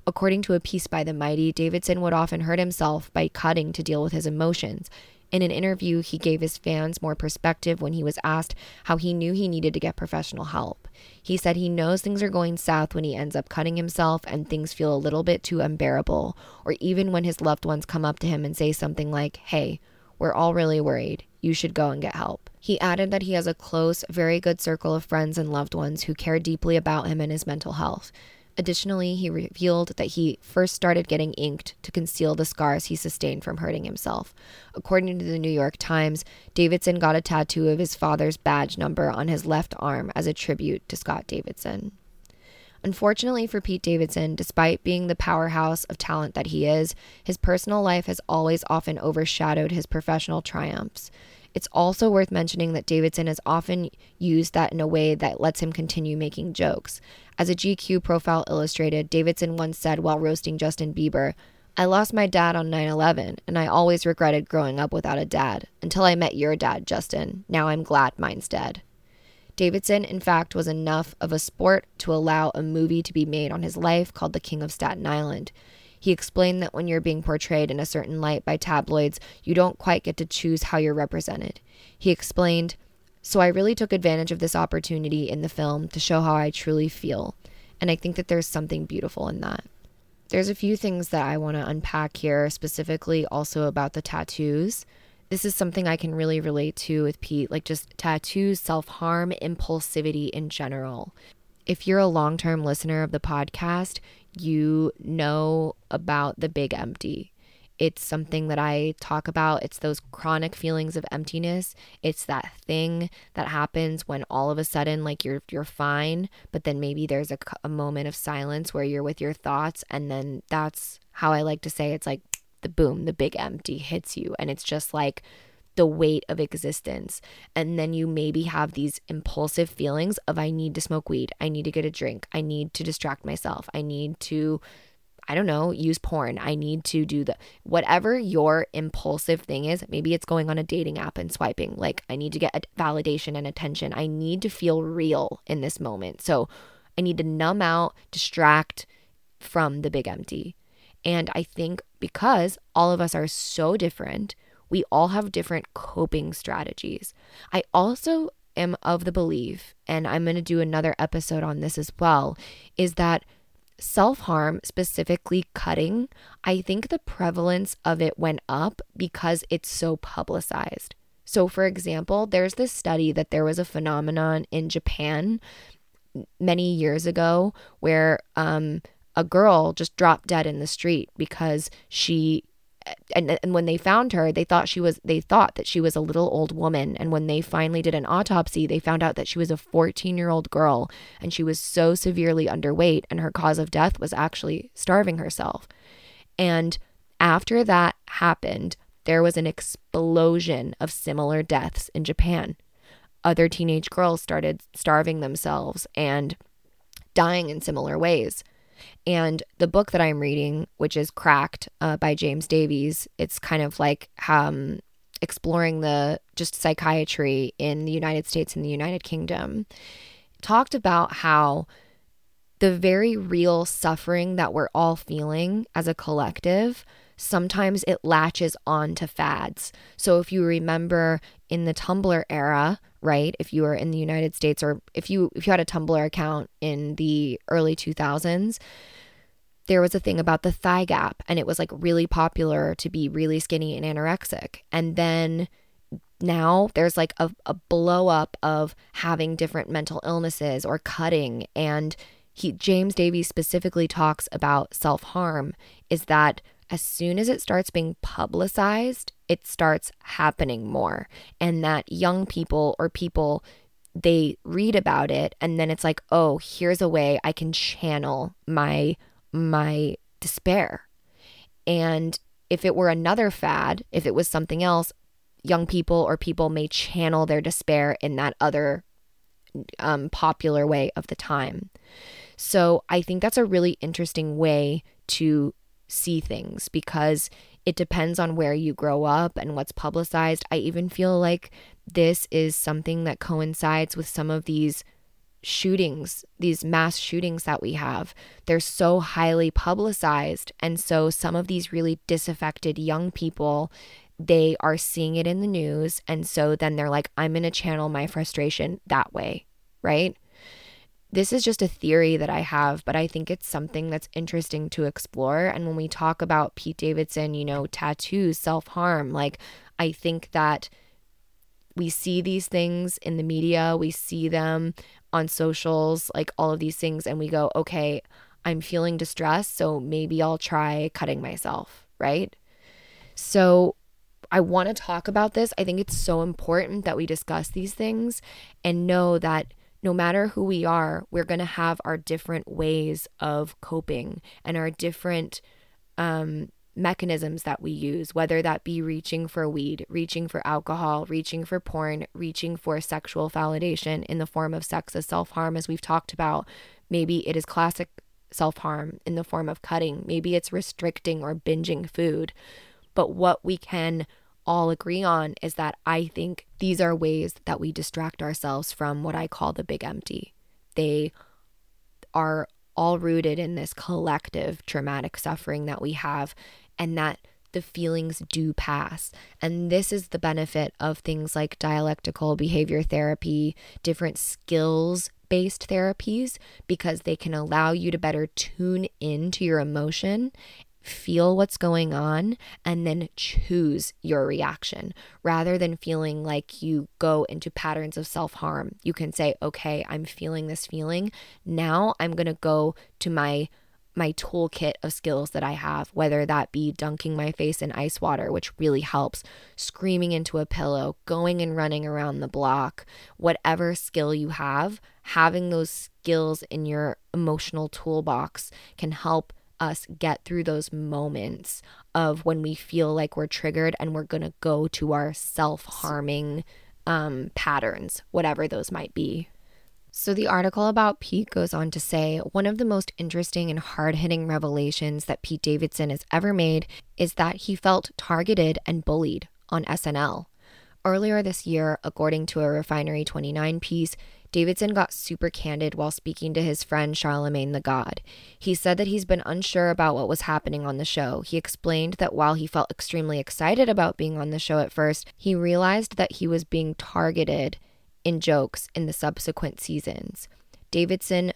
According to a piece by The Mighty, Davidson would often hurt himself by cutting to deal with his emotions. In an interview, he gave his fans more perspective when he was asked how he knew he needed to get professional help. He said he knows things are going south when he ends up cutting himself and things feel a little bit too unbearable, or even when his loved ones come up to him and say something like, Hey, we're all really worried. You should go and get help. He added that he has a close, very good circle of friends and loved ones who care deeply about him and his mental health. Additionally, he revealed that he first started getting inked to conceal the scars he sustained from hurting himself. According to the New York Times, Davidson got a tattoo of his father's badge number on his left arm as a tribute to Scott Davidson. Unfortunately for Pete Davidson, despite being the powerhouse of talent that he is, his personal life has always often overshadowed his professional triumphs. It's also worth mentioning that Davidson has often used that in a way that lets him continue making jokes. As a GQ profile illustrated, Davidson once said while roasting Justin Bieber, I lost my dad on 9 11, and I always regretted growing up without a dad until I met your dad, Justin. Now I'm glad mine's dead. Davidson, in fact, was enough of a sport to allow a movie to be made on his life called The King of Staten Island. He explained that when you're being portrayed in a certain light by tabloids, you don't quite get to choose how you're represented. He explained, So I really took advantage of this opportunity in the film to show how I truly feel, and I think that there's something beautiful in that. There's a few things that I want to unpack here, specifically also about the tattoos. This is something I can really relate to with Pete, like just tattoos, self harm, impulsivity in general. If you're a long term listener of the podcast, you know about the big empty. It's something that I talk about. It's those chronic feelings of emptiness. It's that thing that happens when all of a sudden like you're you're fine, but then maybe there's a, a moment of silence where you're with your thoughts and then that's how I like to say it's like the boom, the big empty hits you and it's just like the weight of existence. And then you maybe have these impulsive feelings of I need to smoke weed, I need to get a drink, I need to distract myself, I need to I don't know, use porn. I need to do the whatever your impulsive thing is. Maybe it's going on a dating app and swiping. Like, I need to get validation and attention. I need to feel real in this moment. So, I need to numb out, distract from the big empty. And I think because all of us are so different, we all have different coping strategies. I also am of the belief, and I'm going to do another episode on this as well, is that self harm, specifically cutting, I think the prevalence of it went up because it's so publicized. So, for example, there's this study that there was a phenomenon in Japan many years ago where um, a girl just dropped dead in the street because she and, and when they found her they thought she was they thought that she was a little old woman. And when they finally did an autopsy they found out that she was a 14 year old girl and she was so severely underweight and her cause of death was actually starving herself. And after that happened there was an explosion of similar deaths in Japan. Other teenage girls started starving themselves and dying in similar ways and the book that I'm reading, which is Cracked uh, by James Davies, it's kind of like um, exploring the just psychiatry in the United States and the United Kingdom, talked about how the very real suffering that we're all feeling as a collective sometimes it latches on to fads. So if you remember in the Tumblr era, right? If you were in the United States or if you if you had a Tumblr account in the early 2000s, there was a thing about the thigh gap and it was like really popular to be really skinny and anorexic. And then now there's like a, a blow up of having different mental illnesses or cutting and he James Davies specifically talks about self-harm is that as soon as it starts being publicized, it starts happening more. And that young people or people, they read about it and then it's like, oh, here's a way I can channel my my despair. And if it were another fad, if it was something else, young people or people may channel their despair in that other um, popular way of the time. So I think that's a really interesting way to see things because it depends on where you grow up and what's publicized. I even feel like this is something that coincides with some of these shootings, these mass shootings that we have. They're so highly publicized. And so some of these really disaffected young people, they are seeing it in the news. And so then they're like, I'm going to channel my frustration that way. Right. This is just a theory that I have, but I think it's something that's interesting to explore. And when we talk about Pete Davidson, you know, tattoos, self harm, like I think that we see these things in the media, we see them on socials, like all of these things, and we go, okay, I'm feeling distressed, so maybe I'll try cutting myself, right? So I want to talk about this. I think it's so important that we discuss these things and know that no matter who we are, we're going to have our different ways of coping and our different um, mechanisms that we use, whether that be reaching for weed, reaching for alcohol, reaching for porn, reaching for sexual validation in the form of sex as self harm, as we've talked about. Maybe it is classic self harm in the form of cutting, maybe it's restricting or binging food. But what we can all agree on is that I think these are ways that we distract ourselves from what I call the big empty. They are all rooted in this collective traumatic suffering that we have and that the feelings do pass. And this is the benefit of things like dialectical behavior therapy, different skills based therapies, because they can allow you to better tune into your emotion feel what's going on and then choose your reaction rather than feeling like you go into patterns of self harm. You can say, okay, I'm feeling this feeling. Now I'm going to go to my my toolkit of skills that I have, whether that be dunking my face in ice water, which really helps, screaming into a pillow, going and running around the block, whatever skill you have, having those skills in your emotional toolbox can help us get through those moments of when we feel like we're triggered and we're going to go to our self harming um, patterns, whatever those might be. So, the article about Pete goes on to say one of the most interesting and hard hitting revelations that Pete Davidson has ever made is that he felt targeted and bullied on SNL. Earlier this year, according to a Refinery 29 piece, Davidson got super candid while speaking to his friend Charlamagne the God. He said that he's been unsure about what was happening on the show. He explained that while he felt extremely excited about being on the show at first, he realized that he was being targeted in jokes in the subsequent seasons. Davidson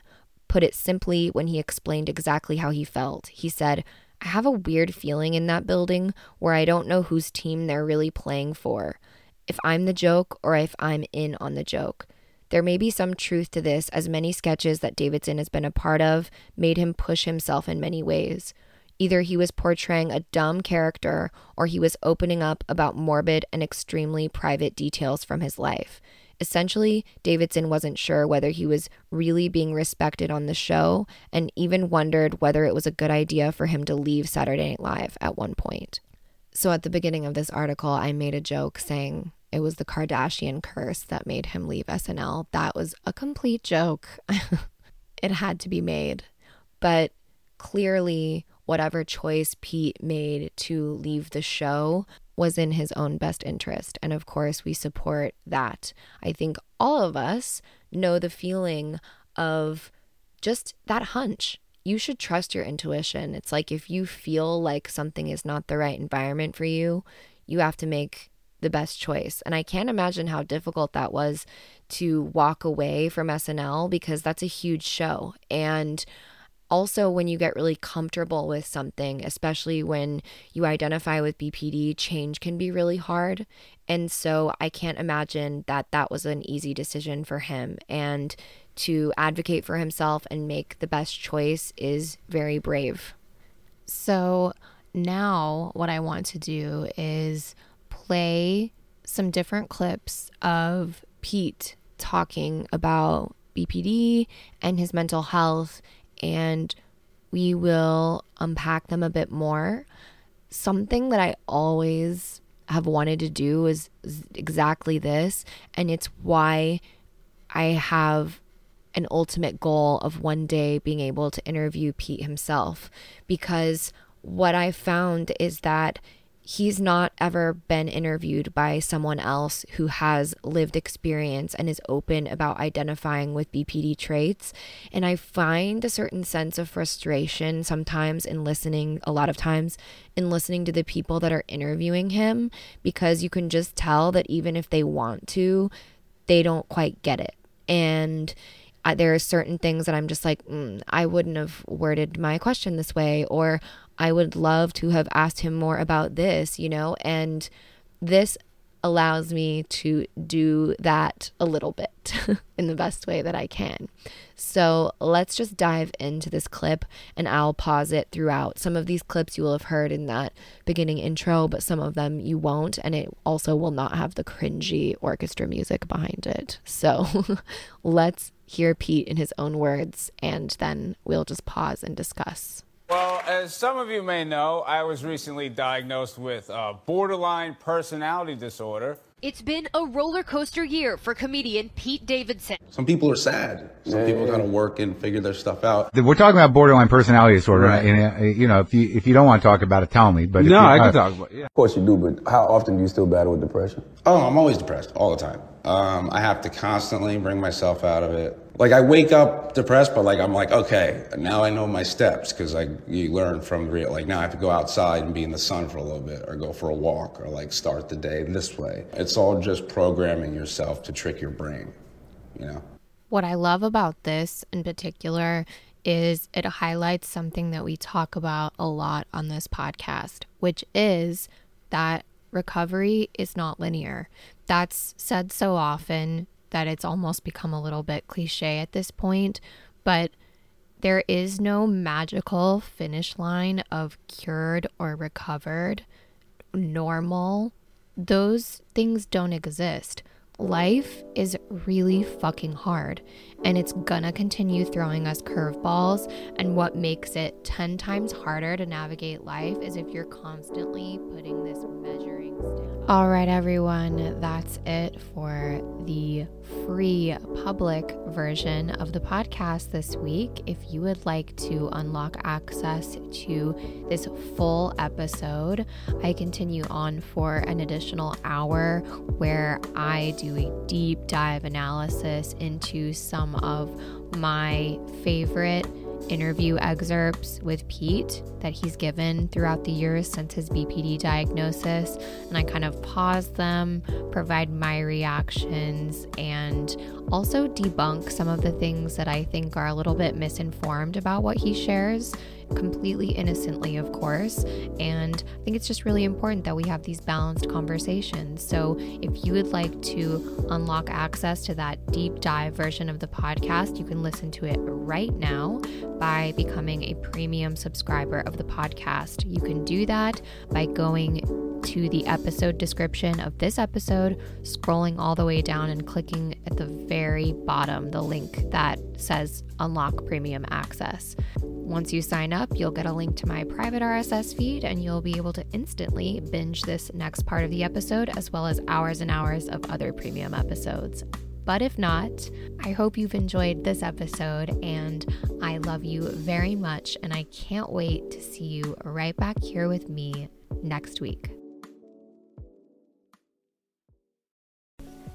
put it simply when he explained exactly how he felt. He said, I have a weird feeling in that building where I don't know whose team they're really playing for. If I'm the joke or if I'm in on the joke. There may be some truth to this, as many sketches that Davidson has been a part of made him push himself in many ways. Either he was portraying a dumb character or he was opening up about morbid and extremely private details from his life. Essentially, Davidson wasn't sure whether he was really being respected on the show and even wondered whether it was a good idea for him to leave Saturday Night Live at one point. So, at the beginning of this article, I made a joke saying, it was the Kardashian curse that made him leave SNL. That was a complete joke. (laughs) it had to be made. But clearly, whatever choice Pete made to leave the show was in his own best interest. And of course, we support that. I think all of us know the feeling of just that hunch. You should trust your intuition. It's like if you feel like something is not the right environment for you, you have to make the best choice. And I can't imagine how difficult that was to walk away from SNL because that's a huge show. And also, when you get really comfortable with something, especially when you identify with BPD, change can be really hard. And so I can't imagine that that was an easy decision for him. And to advocate for himself and make the best choice is very brave. So now, what I want to do is play some different clips of Pete talking about BPD and his mental health, and we will unpack them a bit more. Something that I always have wanted to do is exactly this, and it's why I have an ultimate goal of one day being able to interview Pete himself because what I found is that he's not ever been interviewed by someone else who has lived experience and is open about identifying with BPD traits. And I find a certain sense of frustration sometimes in listening, a lot of times, in listening to the people that are interviewing him because you can just tell that even if they want to, they don't quite get it. And there are certain things that I'm just like, mm, I wouldn't have worded my question this way, or I would love to have asked him more about this, you know, and this allows me to do that a little bit (laughs) in the best way that I can. So let's just dive into this clip and I'll pause it throughout. Some of these clips you will have heard in that beginning intro, but some of them you won't. And it also will not have the cringy orchestra music behind it. So (laughs) let's hear Pete in his own words and then we'll just pause and discuss. Well, Well, as some of you may know, I was recently diagnosed with uh, borderline personality disorder. It's been a roller coaster year for comedian Pete Davidson. Some people are sad. Some people kind of work and figure their stuff out. We're talking about borderline personality disorder, Right. and uh, you know, if you if you don't want to talk about it, tell me. But if No, you, I can uh, talk about it. Yeah. Of course you do, but how often do you still battle with depression? Oh, I'm always depressed all the time. Um, I have to constantly bring myself out of it. Like I wake up depressed, but like I'm like, okay, now I know my steps because like you learn from real. Like now I have to go outside and be in the sun for a little bit, or go for a walk, or like start the day this way. It's all just programming yourself to trick your brain, you know. What I love about this in particular is it highlights something that we talk about a lot on this podcast, which is that recovery is not linear. That's said so often that it's almost become a little bit cliche at this point, but there is no magical finish line of cured or recovered, normal. Those things don't exist. Life is really fucking hard and it's gonna continue throwing us curveballs. And what makes it 10 times harder to navigate life is if you're constantly putting this measuring. All right, everyone, that's it for the free public version of the podcast this week. If you would like to unlock access to this full episode, I continue on for an additional hour where I do a deep dive analysis into some of my favorite interview excerpts with Pete that he's given throughout the years since his BPD diagnosis. And I kind of pause them, provide my reactions, and also debunk some of the things that I think are a little bit misinformed about what he shares. Completely innocently, of course. And I think it's just really important that we have these balanced conversations. So, if you would like to unlock access to that deep dive version of the podcast, you can listen to it right now by becoming a premium subscriber of the podcast. You can do that by going to the episode description of this episode, scrolling all the way down and clicking at the very bottom the link that says unlock premium access. Once you sign up, you'll get a link to my private RSS feed and you'll be able to instantly binge this next part of the episode as well as hours and hours of other premium episodes. But if not, I hope you've enjoyed this episode and I love you very much and I can't wait to see you right back here with me next week.